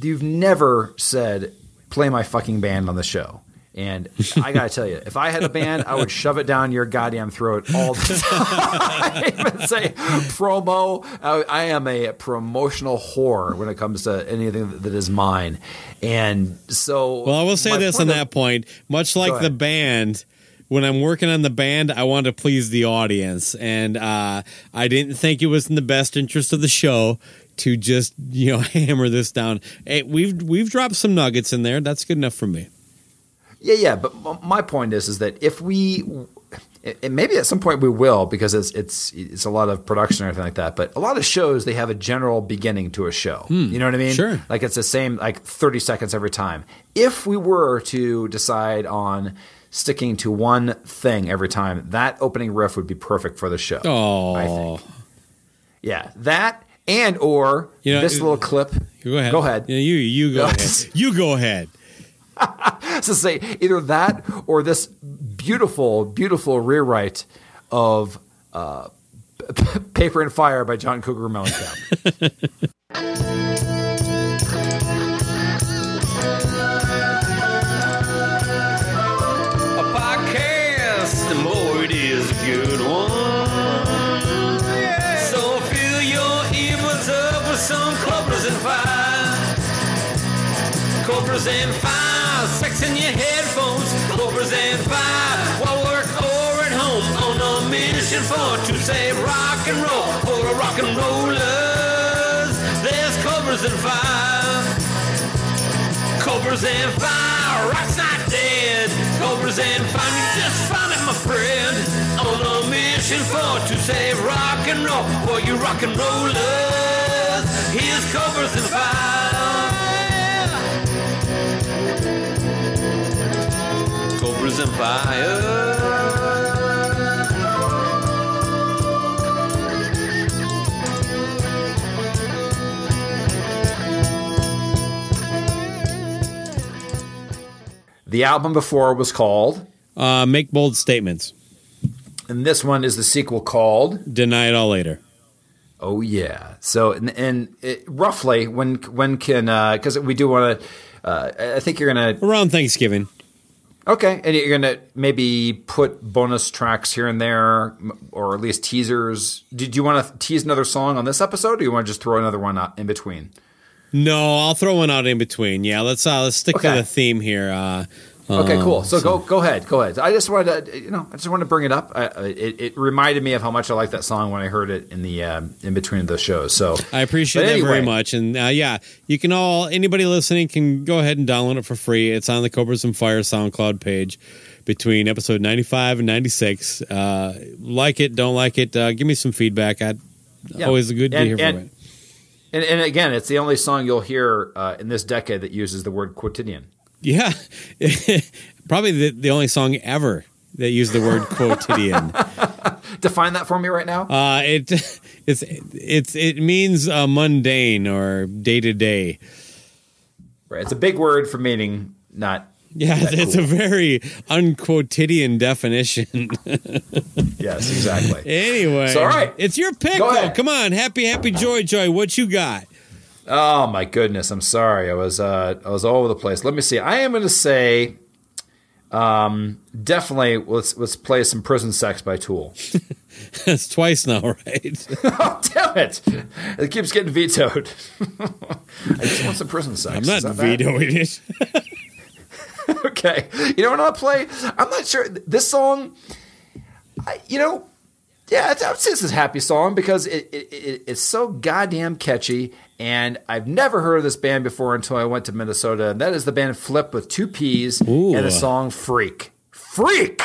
you've never said play my fucking band on the show. And I gotta tell you, if I had a band, I would shove it down your goddamn throat all the time. I even say promo. I, I am a promotional whore when it comes to anything that is mine. And so, Well, I will say this on that point. Much like the band, when I'm working on the band, I want to please the audience, and uh, I didn't think it was in the best interest of the show to just you know hammer this down. Hey, we've we've dropped some nuggets in there. That's good enough for me. Yeah, yeah, but my point is, is that if we, and maybe at some point we will, because it's it's it's a lot of production and everything like that. But a lot of shows they have a general beginning to a show. you know what I mean? sure. Like it's the same, like thirty seconds every time. If we were to decide on sticking to one thing every time, that opening riff would be perfect for the show. Oh, I think. Yeah, that and or You know, this little clip. go ahead. Go ahead. Yeah, you you go ahead. You go ahead. so say either that or this beautiful, beautiful rewrite of uh, Paper and Fire by John Cougar Mellencamp. Cobras and fire, sex in your headphones. Cobras and fire, while work or at home. On a mission for to save rock and roll for a rock and rollers. There's cobras and fire. Cobras and fire, rock's not dead. Cobras and fire, you just found it, my friend. On a mission for to save rock and roll for you rock and rollers. Here's Cobras and fire. Cobras and fire. the album before was called, Uh, make bold statements. and this one is the sequel called. Deny it all later. Oh yeah. So and, and it, roughly when when can because we do want to. Uh, I think you're gonna Around Thanksgiving. okay, and you're gonna maybe put bonus tracks here and there, or at least teasers. Do, do you want to tease another song on this episode, or do you want to just throw another one out in between? No, I'll throw one out in between. Yeah, let's uh, let's stick to the theme here. Uh, Okay, Um, cool. So, go go ahead, go ahead. I just wanted to, you know, I just wanted to bring it up. I, I- it, it reminded me of how much I liked that song when I heard it in the um, in between the shows. So I appreciate But that very much. And uh, yeah, you can all anybody listening can go ahead and download it for free. It's on the Cobras and Fire SoundCloud page between episode 95 and 96. Uh, like it, don't like it, uh, give me some feedback. I'd Yeah. always good to And- hear from and- it. And, and again, it's the only song you'll hear uh, in this decade that uses the word quotidian. Yeah, probably the, the only song ever that used the word quotidian. Define that for me right now. Uh, it it's it's it means uh, mundane or day to day. Right. It's a big word for meaning not. Yeah, it's cool. a very unquotidian definition. Yes, exactly. anyway, So, all right. it's your pick. Come on, happy, happy, joy, joy. What you got? Oh my goodness! I'm sorry. I was uh, I was all over the place. Let me see. I am going to say, um, definitely. Let's let's play some "Prison Sex" by Tool. That's twice now, right? oh damn it! It keeps getting vetoed. I just want some prison sex. I'm not vetoing it. okay. You know what I'll play? I'm not sure. This song, I, you know, yeah, I would say this is a happy song because it, it, it it's so goddamn catchy. And I've never heard of this band before until I went to Minnesota. And that is the band Flipp with two P's Ooh. and the song Freak. Freak!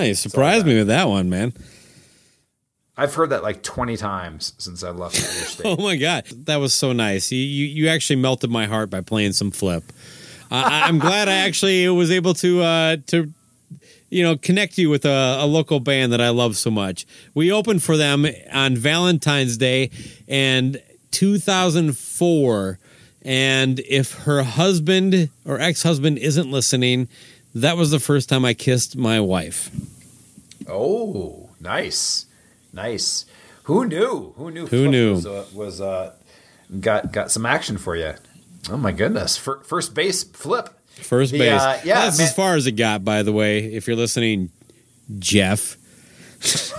You surprised me with that one, man. I've heard that like 20 times since I left state. Oh my god, that was so nice. You you, you actually melted my heart by playing some Flipp. I I'm glad I actually was able to uh, to you know connect you with a, a local band that I love so much. We opened for them on Valentine's Day and 2004. And if her husband or ex husband isn't listening, that was the first time I kissed my wife. Oh, nice, nice. Who knew? Who knew? Who knew? Was, uh, was uh, got got some action for you? Oh my goodness! Fir- first base flip. First The, base. uh, yeah, That's man- as far as it got, by the way. If you're listening, Jeff.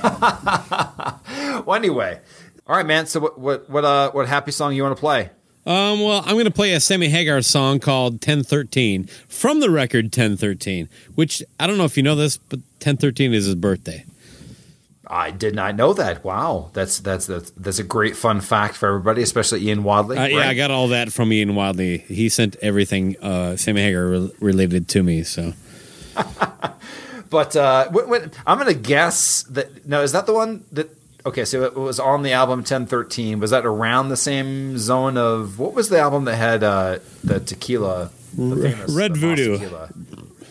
Well, anyway, all right, man. So what what what uh what happy song you want to play? Um, well, I'm going to play a Sammy Hagar song called 1013 from the record 1013, which I don't know if you know this, but 1013 is his birthday. I did not know that. Wow, that's that's that's, that's a great fun fact for everybody, especially Ian Wadley. Uh, yeah. I got all that from Ian Wadley. He sent everything uh, Sammy Hagar re- related to me. So But uh, I'm going to guess that. No, is that the one that? Okay, so it was on the album 1013. Was that around the same zone of what was the album that had uh, the tequila? The famous, Red the Voodoo. Tequila?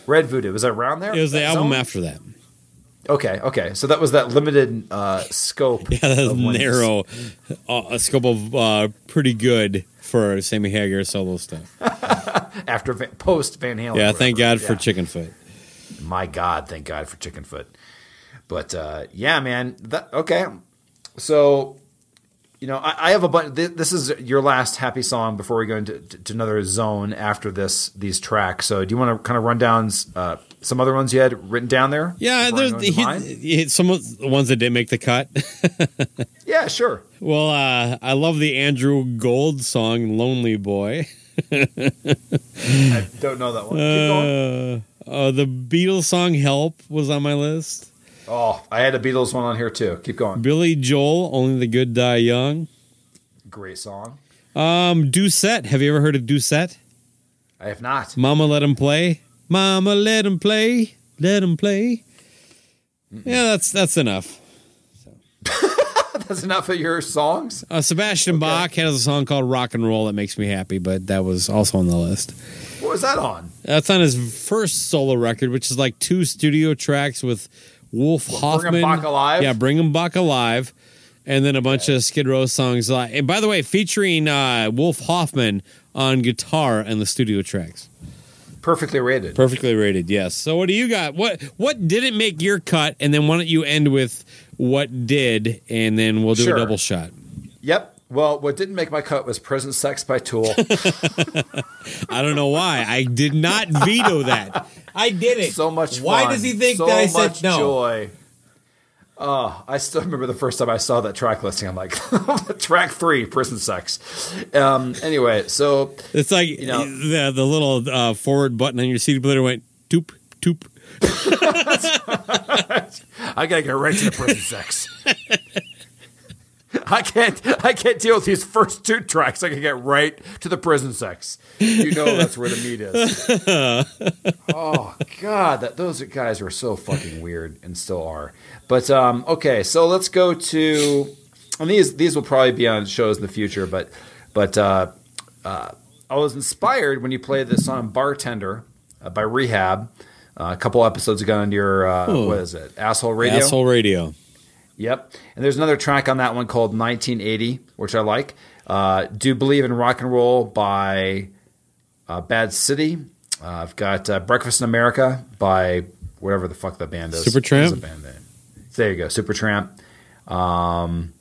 Red Voodoo. Was that around there? it was the That album zone? after that. Okay, okay. So that was that limited uh, scope. Yeah, that's of when you- narrow, uh, a scope of uh, pretty good for Sammy Hagar solo stuff. after Van, post Van Halen. Yeah, thank. God for Yeah. Chickenfoot. My God, thank God for Chickenfoot. But uh, yeah, man. That okay. So you know, I, I have a bunch. This, this is your last happy song before we go into to, another zone after this these tracks. So do you want to kind of run down uh, some other ones you had written down there? Yeah, there's he, some of the ones that didn't make the cut. Yeah, sure. well, uh, I love the Andrew Gold song "Lonely Boy." I don't know that one. Keep going. Uh, uh, the Beatles song "Help" was on my list. Oh, I had a Beatles one on here too. Keep going. Billy Joel, "Only the Good Die Young." Great song. Um, Doucette. Have you ever heard of Doucette? I have not. Mama let him play. Mama let him play. Let him play. Yeah, that's that's enough. That's enough of your songs. Uh, Sebastian Bach has a song called "Rock and Roll" that makes me happy, but that was also on the list. What was that on? That's on his first solo record, which is like two studio tracks with Wolf Bring 'Em Hoffmann. Back Alive? Yeah, Bring 'em Back Alive. And then a bunch of Skid Row songs. Uh, and by the way, featuring uh, Wolf Hoffmann on guitar and the studio tracks. Perfectly rated. Perfectly rated, yes. So what do you got? What what didn't make your cut? And then why don't you end with what did? And then we'll do Sure. a double shot. Yep. Well, what didn't make my cut was "Prison Sex" by Tool. I don't know why. I did not veto that. I did it. so much. Why fun. does he think so that I said much no? Joy. Oh, I still remember the first time I saw that track listing. I'm like, track three, prison sex. Um, anyway, so It's like You know- the the little uh, forward button on your CD player went toop toop. I gotta get right to the prison sex. I can't. I can't deal with these first two tracks. I can get right to the prison sex. You know that's where the meat is. oh God, that those guys were so fucking weird and still are. But um, okay, so let's go to. And these these will probably be on shows in the future, but but uh, uh, I was inspired when you played the song "Bartender" uh, by Rehab uh, a couple episodes ago on your uh, what is it? Asshole Radio. Asshole radio. Yep. And there's another track on that one called 1980, which I like. Uh, Do Believe in Rock and Roll by uh, Bad City. Uh, I've got uh, Breakfast in America by whatever the fuck the band is. Supertramp? Band? There you go, Supertramp. Um,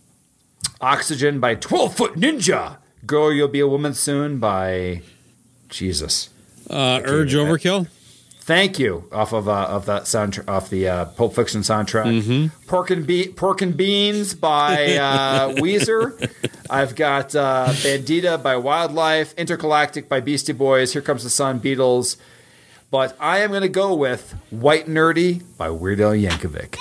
Oxygen by 12 Foot Ninja. Girl, You'll Be a Woman Soon by Jesus. Uh, Urge Overkill. that. Thank you off of uh, of that soundtrack off the uh, Pulp Fiction soundtrack. Mm-hmm. Pork and Be- Pork and Beans by uh, Weezer. I've got uh, Bandita by Wildlife, Intergalactic by Beastie Boys. Here Comes the Sun, Beatles. But I am going to go with White Nerdy by Weird Al Yankovic.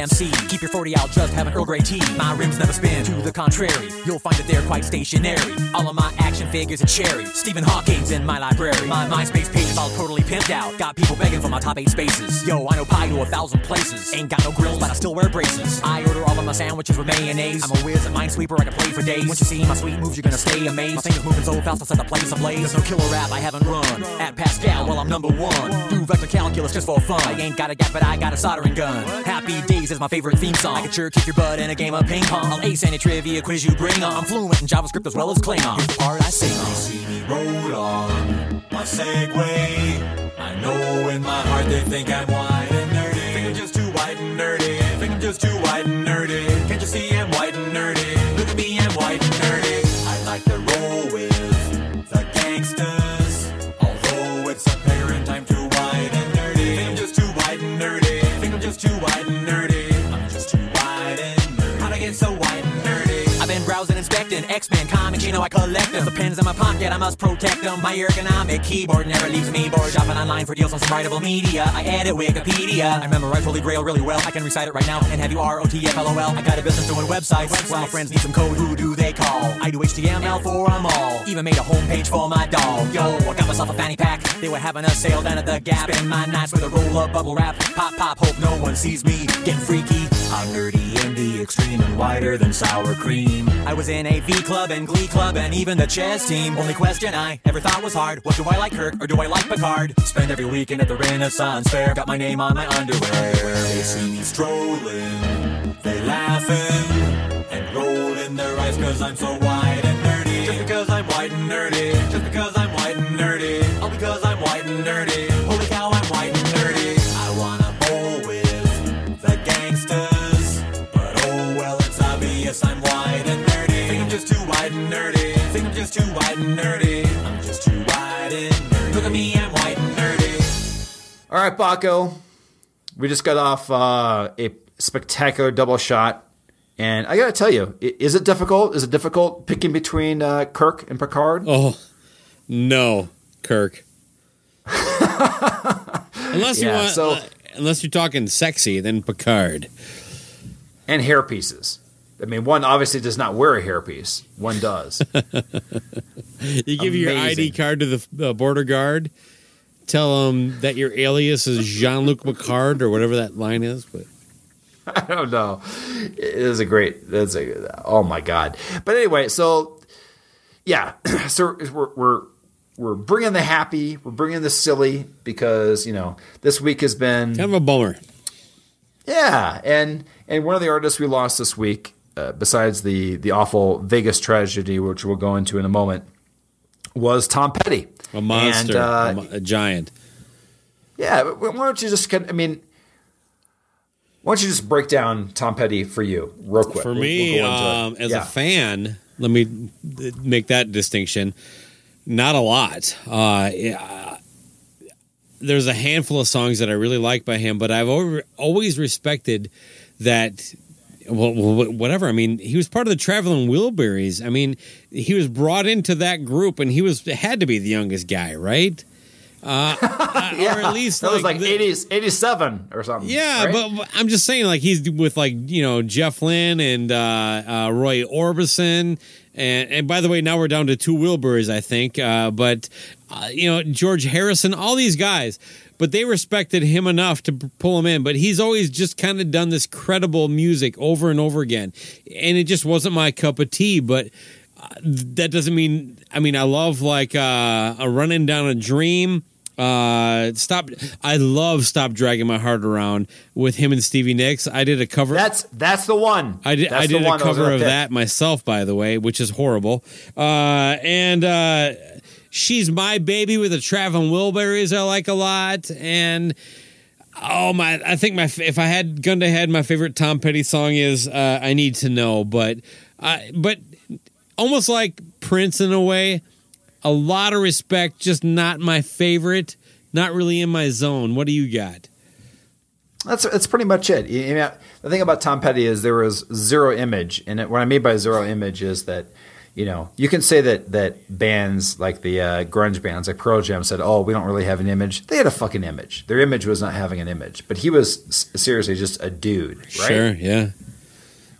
MC. Keep your 40 out, just have an Earl Grey tea. My rims never spin, to the contrary. You'll find that they're quite stationary. All of my action figures are cherry. Stephen Hawking's in my library. My MySpace page is all totally pimped out. Got people begging for my top eight spaces. Yo, I know pi to a thousand places. Ain't got no grills, but I still wear braces. I order all of my sandwiches with mayonnaise. I'm a whiz, a minesweeper, I can play for days. Once you see my sweet moves, you're gonna stay amazed. My fingers moving so fast, I'll set the place ablaze. There's no killer rap I haven't run. At Pascal, well, I'm number one. Do vector calculus just for fun. I ain't got a gap, but I got a soldering gun. Happy Days is my favorite theme song. I can sure kick your butt in a game of ping pong. I'll ace any trivia quiz you bring on. I'm fluent in JavaScript as well as Klingon. Here's the part I sing on. see me roll on my Segway. I know in my heart they think I'm white and nerdy. Think I'm just too white and nerdy. Think I'm just too white and nerdy. Can't you see I'm white X-Men comics, you know I collect them. The pens in my pocket, I must protect them. My ergonomic keyboard never leaves me bored. Shopping online for deals on some writable media. I edit Wikipedia. I memorize Holy Grail really well. I can recite it right now and have you R-O-T-F-L-O-L. I got a business doing websites. Well, my friends need some code, who do they call? I do HTML for them all. Even made a homepage for my dog. Yo, I got myself a fanny pack. They were having a sale down at the Gap. Spend my nights with a roll of bubble wrap. Pop, pop, hope no one sees me. Getting freaky. I'm nerdy in the extreme and whiter than sour cream. I was in AV club and Glee club and even the chess team. Only question I ever thought was hard: What do I like, Kirk, or do I like Picard? Spend every weekend at the Renaissance Fair. Got my name on my underwear. They see me strolling, they laughing and rolling their eyes because I'm so white and nerdy. Just because I'm white and nerdy. Just because I'm white and nerdy. All because I'm white and nerdy. And nerdy. Think I'm just too white and nerdy. I'm just too white and nerdy. Look at me, I'm white and nerdy. All right, Bakko. We just got off uh, a spectacular double shot. And I got to tell you, is it difficult? Is it difficult picking between uh, Kirk and Picard? Oh, no, Kirk. unless you want, so- uh, unless you're talking sexy, then Picard. And hair pieces. I mean, one obviously does not wear a hairpiece. One does. You give your ID card to the uh, border guard. Tell them that your alias is Jean Luc Picard or whatever that line is. But I don't know. It is a great. That's a. Oh my god. But anyway, so yeah, so we're we're we're bringing the happy, we're bringing the silly because you know this week has been kind of a bummer. Yeah, and and one of the artists we lost this week, uh, besides the the awful Vegas tragedy, which we'll go into in a moment, was Tom Petty, a monster, And, uh, a, mo- a giant. yeah, but why don't you just? I mean, why don't you just break down Tom Petty for you real quick? For We'll- me, we'll it. um, as Yeah. a fan, let me make that distinction. Not a lot. Uh, yeah, there's a handful of songs that I really like by him, but I've over, always respected that. Well, whatever. I mean, he was part of the Traveling Wilburys. I mean, he was brought into that group, and he was had to be the youngest guy, right? Uh, yeah, or at least that was like the- 80s, 87 or something. yeah, right? but, but I'm just saying, like he's with like you know Jeff Lynne and uh, uh, Roy Orbison, and and by the way, now we're down to two Wilburys, I think. Uh, but uh, you know George Harrison, all these guys, but they respected him enough to pull him in. But he's always just kind of done this credible music over and over again, and it just wasn't my cup of tea. But uh, that doesn't mean I mean I love like uh, a running down a dream. Uh, stop! I love "Stop Dragging My Heart Around" with him and Stevie Nicks. I did a cover. That's that's the one. I did. That's I did a cover of that myself, by the way, which is horrible. Uh, and uh, "She's My Baby" with the Traveling Wilburys I like a lot. And oh my, I think my if I had gun to head, my favorite Tom Petty song is uh, "I Need to Know." But uh, but almost like Prince in a way. A lot of respect, just not my favorite. Not really in my zone. What do you got? That's that's pretty much it. You- know, the thing about Tom Petty is there was zero image, and what I mean by zero image is that you know, you can say that that bands like the uh, grunge bands like Pearl Jam said, "Oh, we don't really have an image." They had a fucking image. Their image was not having an image, but he was s- seriously just a dude, right? Sure, yeah.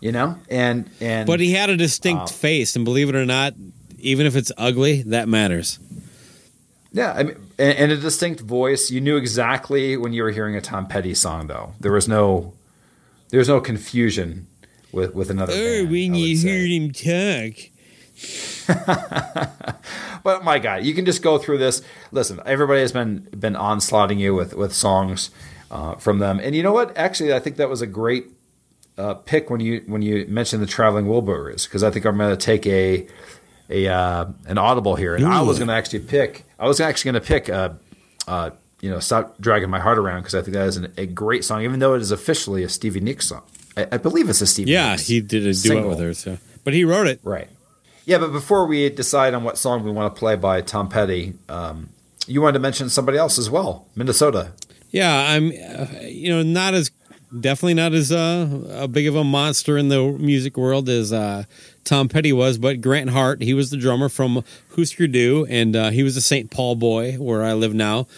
You know, and and But he had a distinct Wow. face, and believe it or not, even if it's ugly, that matters. Yeah, I mean, and, and a distinct voice. You knew exactly when you were hearing a Tom Petty song, though. There was no, there was no confusion with with another. Oh, band, when you say. heard him talk. But my God, you can just go through this. Listen, everybody has been been onslaughting you with with songs uh, from them, and you know what? Actually, I think that was a great uh, pick when you when you mentioned the traveling Wilburys because I think I'm going to take a a uh, an audible here, and I was going to actually pick. I was actually going to pick. Uh, uh, you know, stop dragging my heart around because I think that is an, a great song, even though it is officially a Stevie Nicks song. I, I believe it's a Stevie. Yeah, Nicks he did a duet single. with her, so. but he wrote it. Right. Yeah, but before we decide on what song we want to play by Tom Petty, um, you wanted to mention somebody else as well, Minnesota. Yeah, I'm, uh, you know, not as definitely not as uh, a big of a monster in the music world as uh, Tom Petty was, but Grant Hart, he was the drummer from Husker Du, and uh, he was a St. Paul boy where I live now,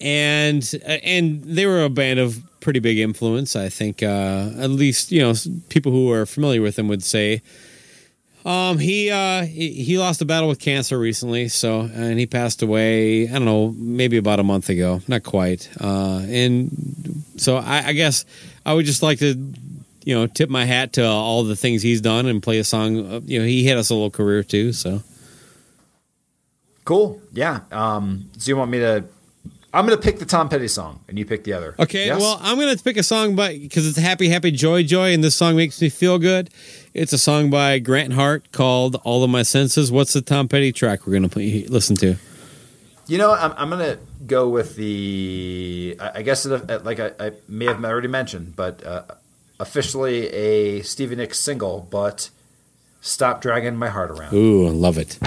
and uh, and they were a band of pretty big influence. I think uh, at least you know people who are familiar with them would say. Um, he uh he, he lost a battle with cancer recently, so and he passed away. I don't know, maybe about a month ago, not quite. Uh, and so I, I guess I would just like to, you know, tip my hat to all the things he's done and play a song. uh, You know, he had a solo career too, so Cool. Yeah. Um, so you want me to? I'm going to pick the Tom Petty song, and you pick the other. Okay, Yes? well, I'm gonna pick a song but because it's happy, happy, joy, joy, and this song makes me feel good. It's a song by Grant Hart called "All of My Senses." What's the Tom Petty track we're gonna play, listen to? You know, I'm, I'm going to go with the. I I guess it, like I, I may have already mentioned, but uh, officially a Stevie Nicks single, but "Stop Dragging My Heart Around." Ooh, I love it.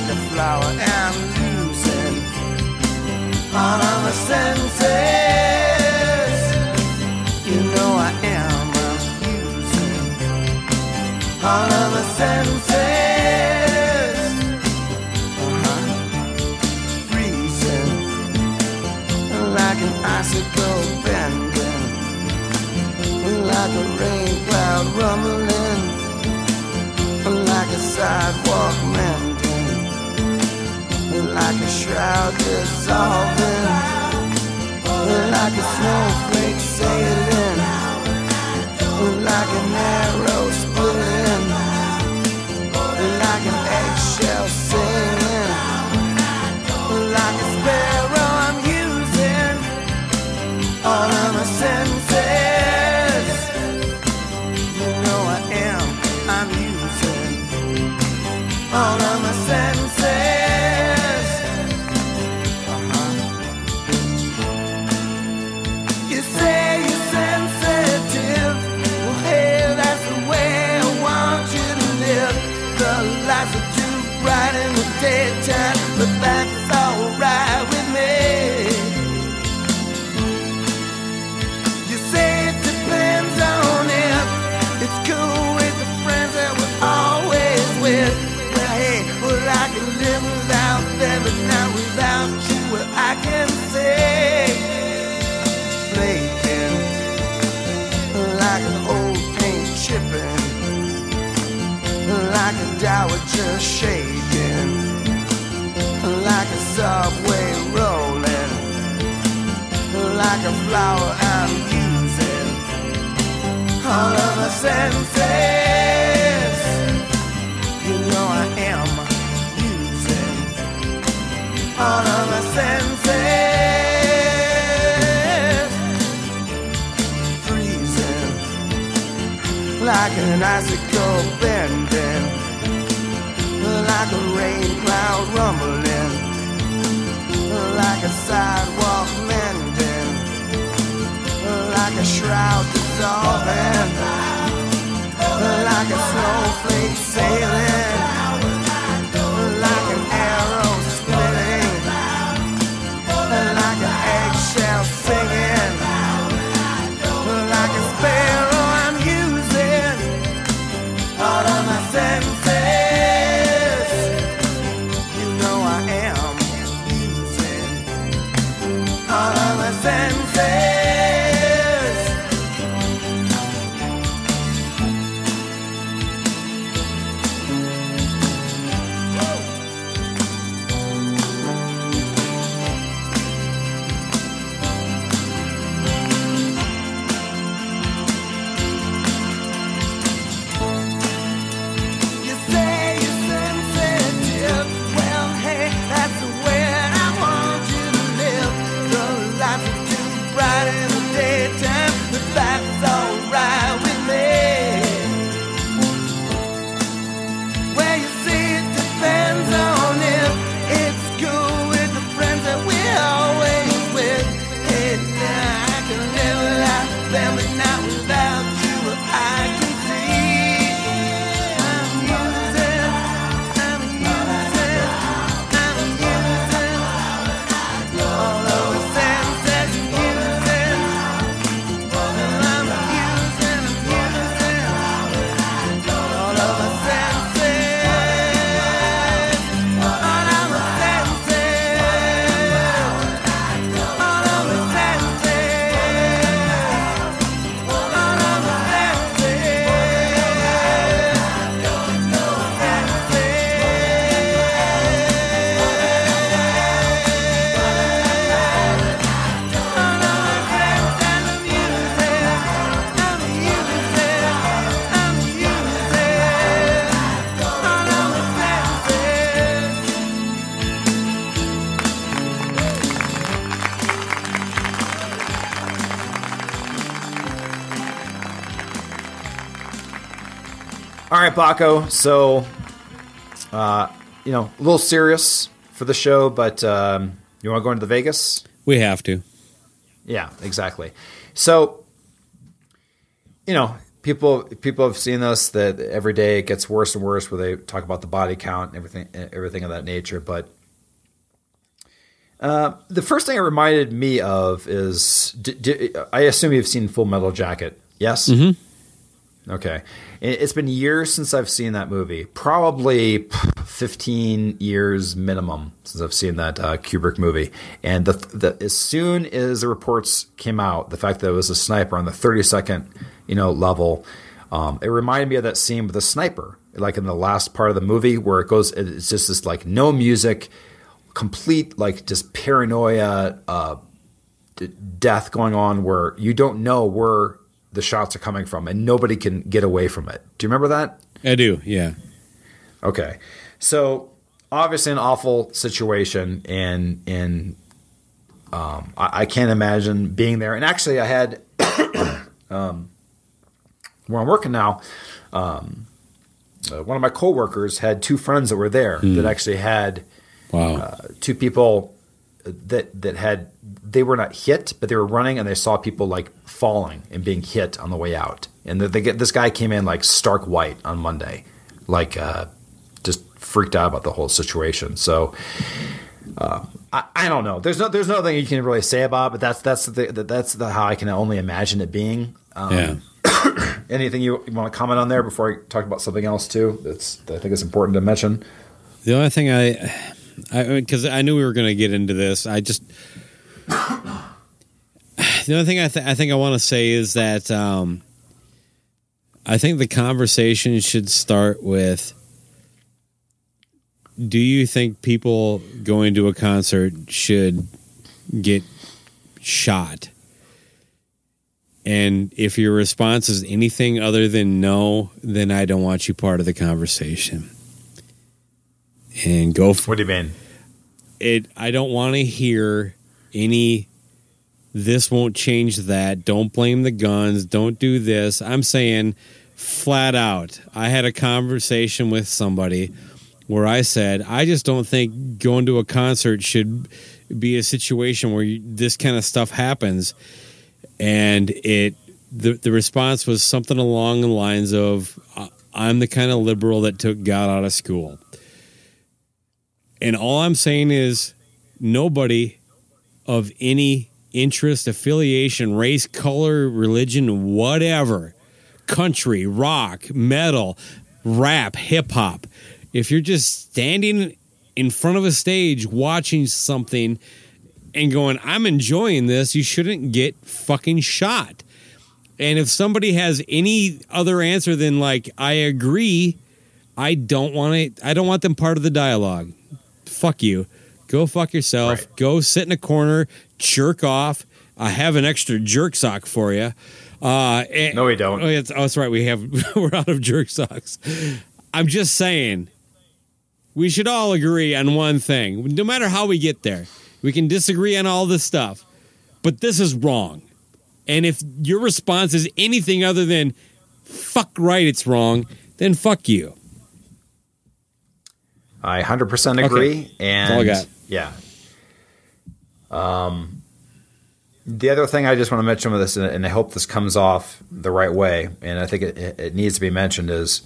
like a flower and losing all of my senses. You know I am, I'm using all of my senses. Uh-huh. Freezing like an icicle bending, like a rain cloud rumbling, like a sidewalk man like a shroud dissolving, like a snowflake sailing, like an arrow. shaking like a subway rolling like a flower I'm using. All of my senses you know I am using. All of my senses freezing like an icicle bend like a rain cloud rumbling, like a sidewalk mending, like a shroud dissolving, like a snowflake sailing. right, Bakko. So, uh, you know, a little serious for the show, but um, you want to go into the Vegas? We have to. Yeah, exactly. So, you know, people people have seen this that every day it gets worse and worse where they talk about the body count and everything everything of that nature but uh, the first thing it reminded me of is d- d- I assume you've seen Full Metal Jacket. Yes. Mm-hmm. Okay. It- It's been years since I've seen that movie. Probably 15 years minimum since I've seen that uh, Kubrick movie. And the, the as soon as the reports came out, the fact that it was a sniper on the 32nd, you know, level, um, it reminded me of that scene with the sniper, like in the last part of the movie where it goes. It's just this like no music, complete like just paranoia, uh, death going on where you don't know where the shots are coming from and nobody can get away from it. Do you remember that? I do. Yeah. Okay. So obviously an awful situation and and um, I, I can't imagine being there. And actually I had um, where I'm working now, um, uh, one of my coworkers had two friends that were there Hmm. that actually had Wow. uh, two people that that had they were not hit, but they were running and they saw people like falling and being hit on the way out. And they get this guy came in like stark white on Monday, like uh, just freaked out about the whole situation. So. Uh, I, I don't know. There's no there's nothing you can really say about, it, but that's that's the that's the how I can only imagine it being. Um, Yeah. Anything you, you want to comment on there before I talk about something else too? That's that I think is important to mention. The only thing I, I because I knew we were going to get into this, I just the only thing I, th- I think I want to say is that um, I think the conversation should start with: Do you think people going to a concert should get shot? And if your response is anything other than no, then I don't want you part of the conversation and go for what do you mean it i don't want to hear any this won't change that. Don't blame the guns. Don't do this. I'm saying flat out i had a conversation with somebody where i said i just don't think going to a concert should be a situation where you, this kind of stuff happens. And it the, the response was something along the lines of "I- i'm the kind of liberal that took god out of school. And all I'm saying is nobody of any interest, affiliation, race, color, religion, whatever, country, rock, metal, rap, hip hop, if you're just standing in front of a stage watching something and going, I'm enjoying this, you shouldn't get fucking shot. And if somebody has any other answer than like, I agree, I don't want it, I don't want them part of the dialogue fuck you. Go fuck yourself. Go sit in a corner, jerk off. I have an extra jerk sock for you. Uh, no, we don't. Oh, it's, oh, that's right. We have. We're out of jerk socks. I'm just saying. We should all agree on one thing. No matter how we get there, we can disagree on all this stuff, but this is wrong. And if your response is anything other than "fuck right," it's wrong, then fuck you. I 100% agree. Okay. And all I got. yeah. Um, the other thing I just want to mention with this, and- I hope this comes off the right way, and I think it, it needs to be mentioned, is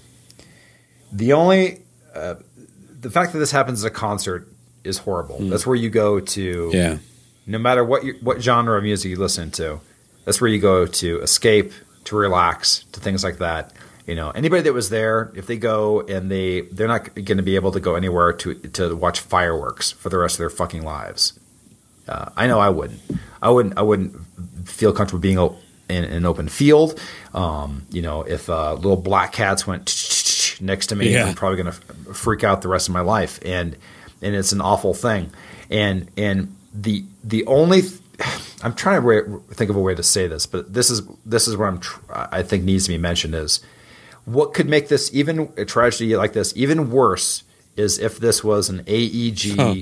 the only uh, the fact that this happens at a concert is horrible. That's where you go to. Yeah. no matter what you, what genre of music you listen to. That's where you go to escape, to relax, to things like that. You know, anybody that was there, if they go and they they're not going to be able to go anywhere to to watch fireworks for the rest of their fucking lives. Uh, I know I wouldn't. I wouldn't. I wouldn't feel comfortable being in, in an open field. Um, you know, if uh, little black cats went next to me, Yeah. I'm probably going to freak out the rest of my life, and and it's an awful thing. And and the the only th- I'm trying to re- think of a way to say this, but this is this is what I'm tr- I think needs to be mentioned is what could make this even a tragedy like this even worse is if this was an AEG Huh.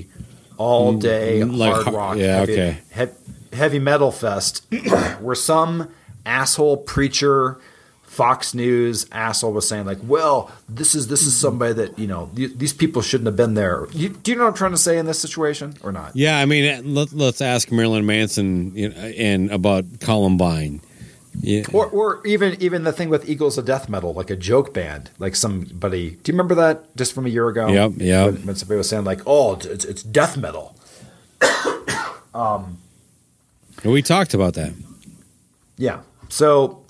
all day Mm, like hard rock yeah, heavy, okay. he- heavy metal fest where some asshole preacher Fox News asshole was saying like, "Well, this is this is somebody that you know th- these people shouldn't have been there." You, do you know what I'm trying to say in this situation or not? Yeah, I mean, let, let's ask Marilyn Manson and about Columbine. Yeah. Or, or even even the thing with Eagles of Death Metal, like a joke band, like somebody. Do you remember that just from a year ago? Yep, yeah. When, when somebody was saying like, "Oh, it's, it's death metal." um, We talked about that. yeah. So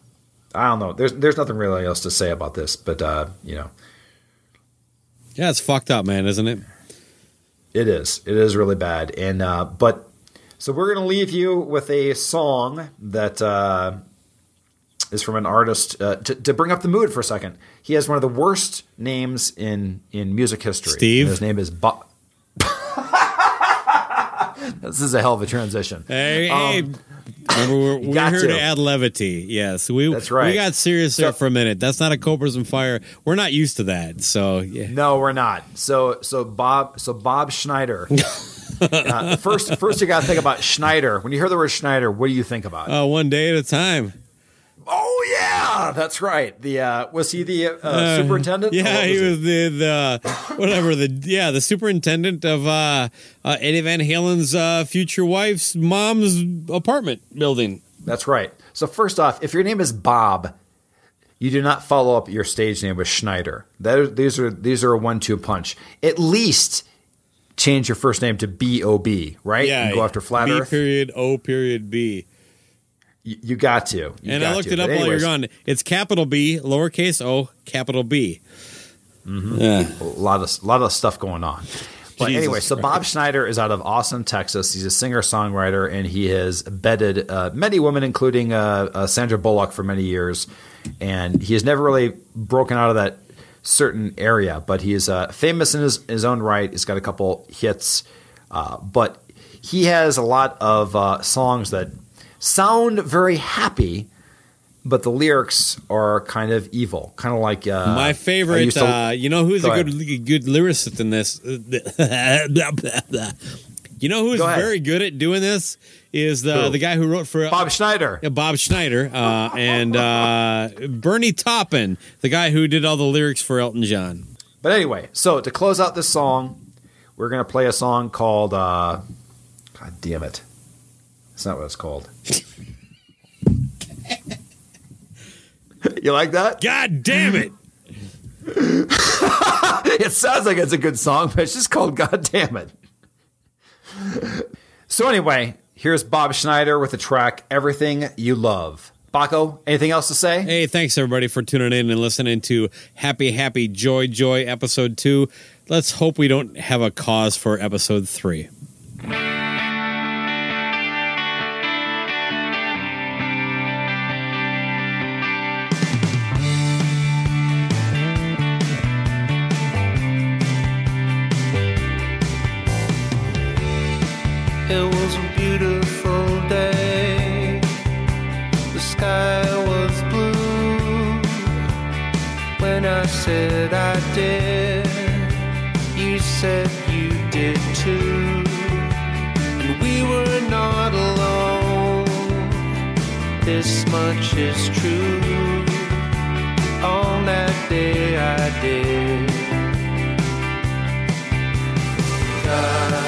I don't know. There's there's nothing really else to say about this, but uh, you know, Yeah, it's fucked up, man, isn't it? It is. It is really bad. And uh, but so we're gonna leave you with a song that uh, is from an artist uh, to, to bring up the mood for a second. He has one of the worst names in in music history. Steve? And his name is Bob. this is a hell of a transition. Hey, Um, hey. Remember, we're, we're here to. to. add levity. Yes, we. That's right. We got serious there So- for a minute. That's not a Cobras and Fire. We're not used to that. So yeah. No, we're not. So so Bob so Bob Schneider. uh, first first you got to think about Schneider. When you hear the word Schneider, what do you think about? Uh, one day at a time. Oh yeah, that's right. The uh, was he the uh, Uh, superintendent? Yeah, what he was the the whatever the yeah the superintendent of uh, uh, Eddie Van Halen's uh, future wife's mom's apartment building. That's right. So first off, if your name is Bob, you do not follow up your stage name with Schneider. That these are these are a one-two punch. At least change your first name to B O B, right? Yeah, and go after Flat B Earth. period O period B. You, you got to. You and I looked to. it up while you're gone. It's capital B, lowercase o, capital B. Mhm. Yeah. A lot of lot of stuff going on. But Jesus anyway, so Bob Christ. Schneider is out of Austin, Texas. He's a singer songwriter, and he has bedded uh, many women, including uh, uh, Sandra Bullock, for many years. And he has never really broken out of that certain area, but he is uh, famous in his, his own right. He's got a couple hits, uh, but he has a lot of uh, songs that sound very happy. But the lyrics are kind of evil, kind of like uh, My favorite, to- uh, you know who's a ahead. good good lyricist in this? you know who's Go very good at doing this is the Who? the guy who wrote for Bob Schneider. Yeah, Bob Schneider, uh, and uh, Bernie Taupin, the guy who did all the lyrics for Elton John. But anyway, so to close out this song, we're gonna play a song called uh, God damn it. That's not what it's called. you like that? God damn it. it sounds like it's a good song, but it's just called God damn it. So anyway, here's Bob Schneider with the track Everything You Love. Bakko, anything else to say? Hey, thanks everybody for tuning in and listening to Happy Happy Joy Joy episode two. Let's hope we don't have a cause for episode three. Said you did too. And we were not alone. This much is true. On that day I did. God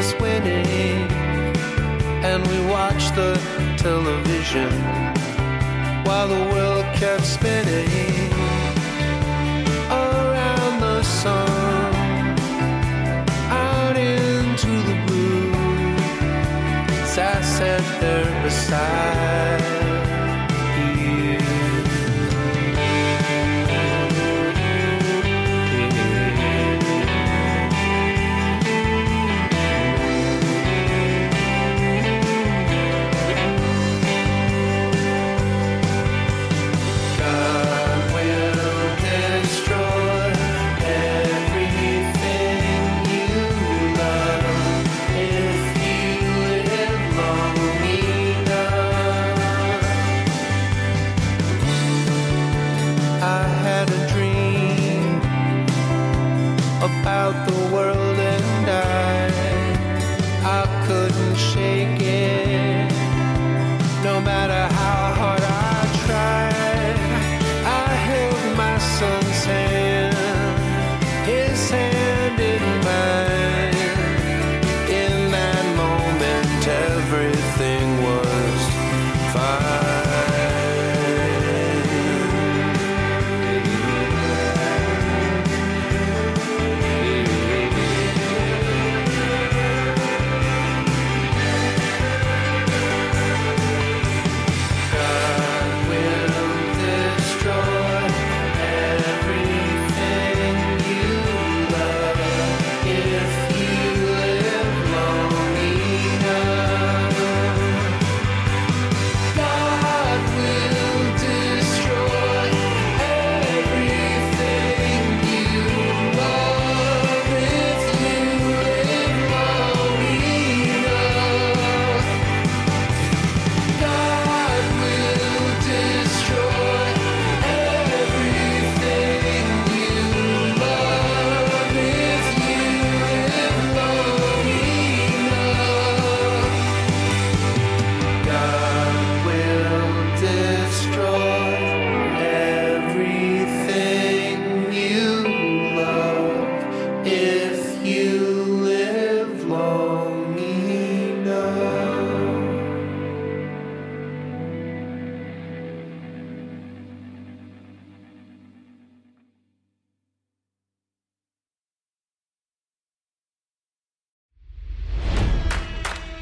was winning, and we watched the television while the world kept spinning around the sun, out into the blue. As I sat there beside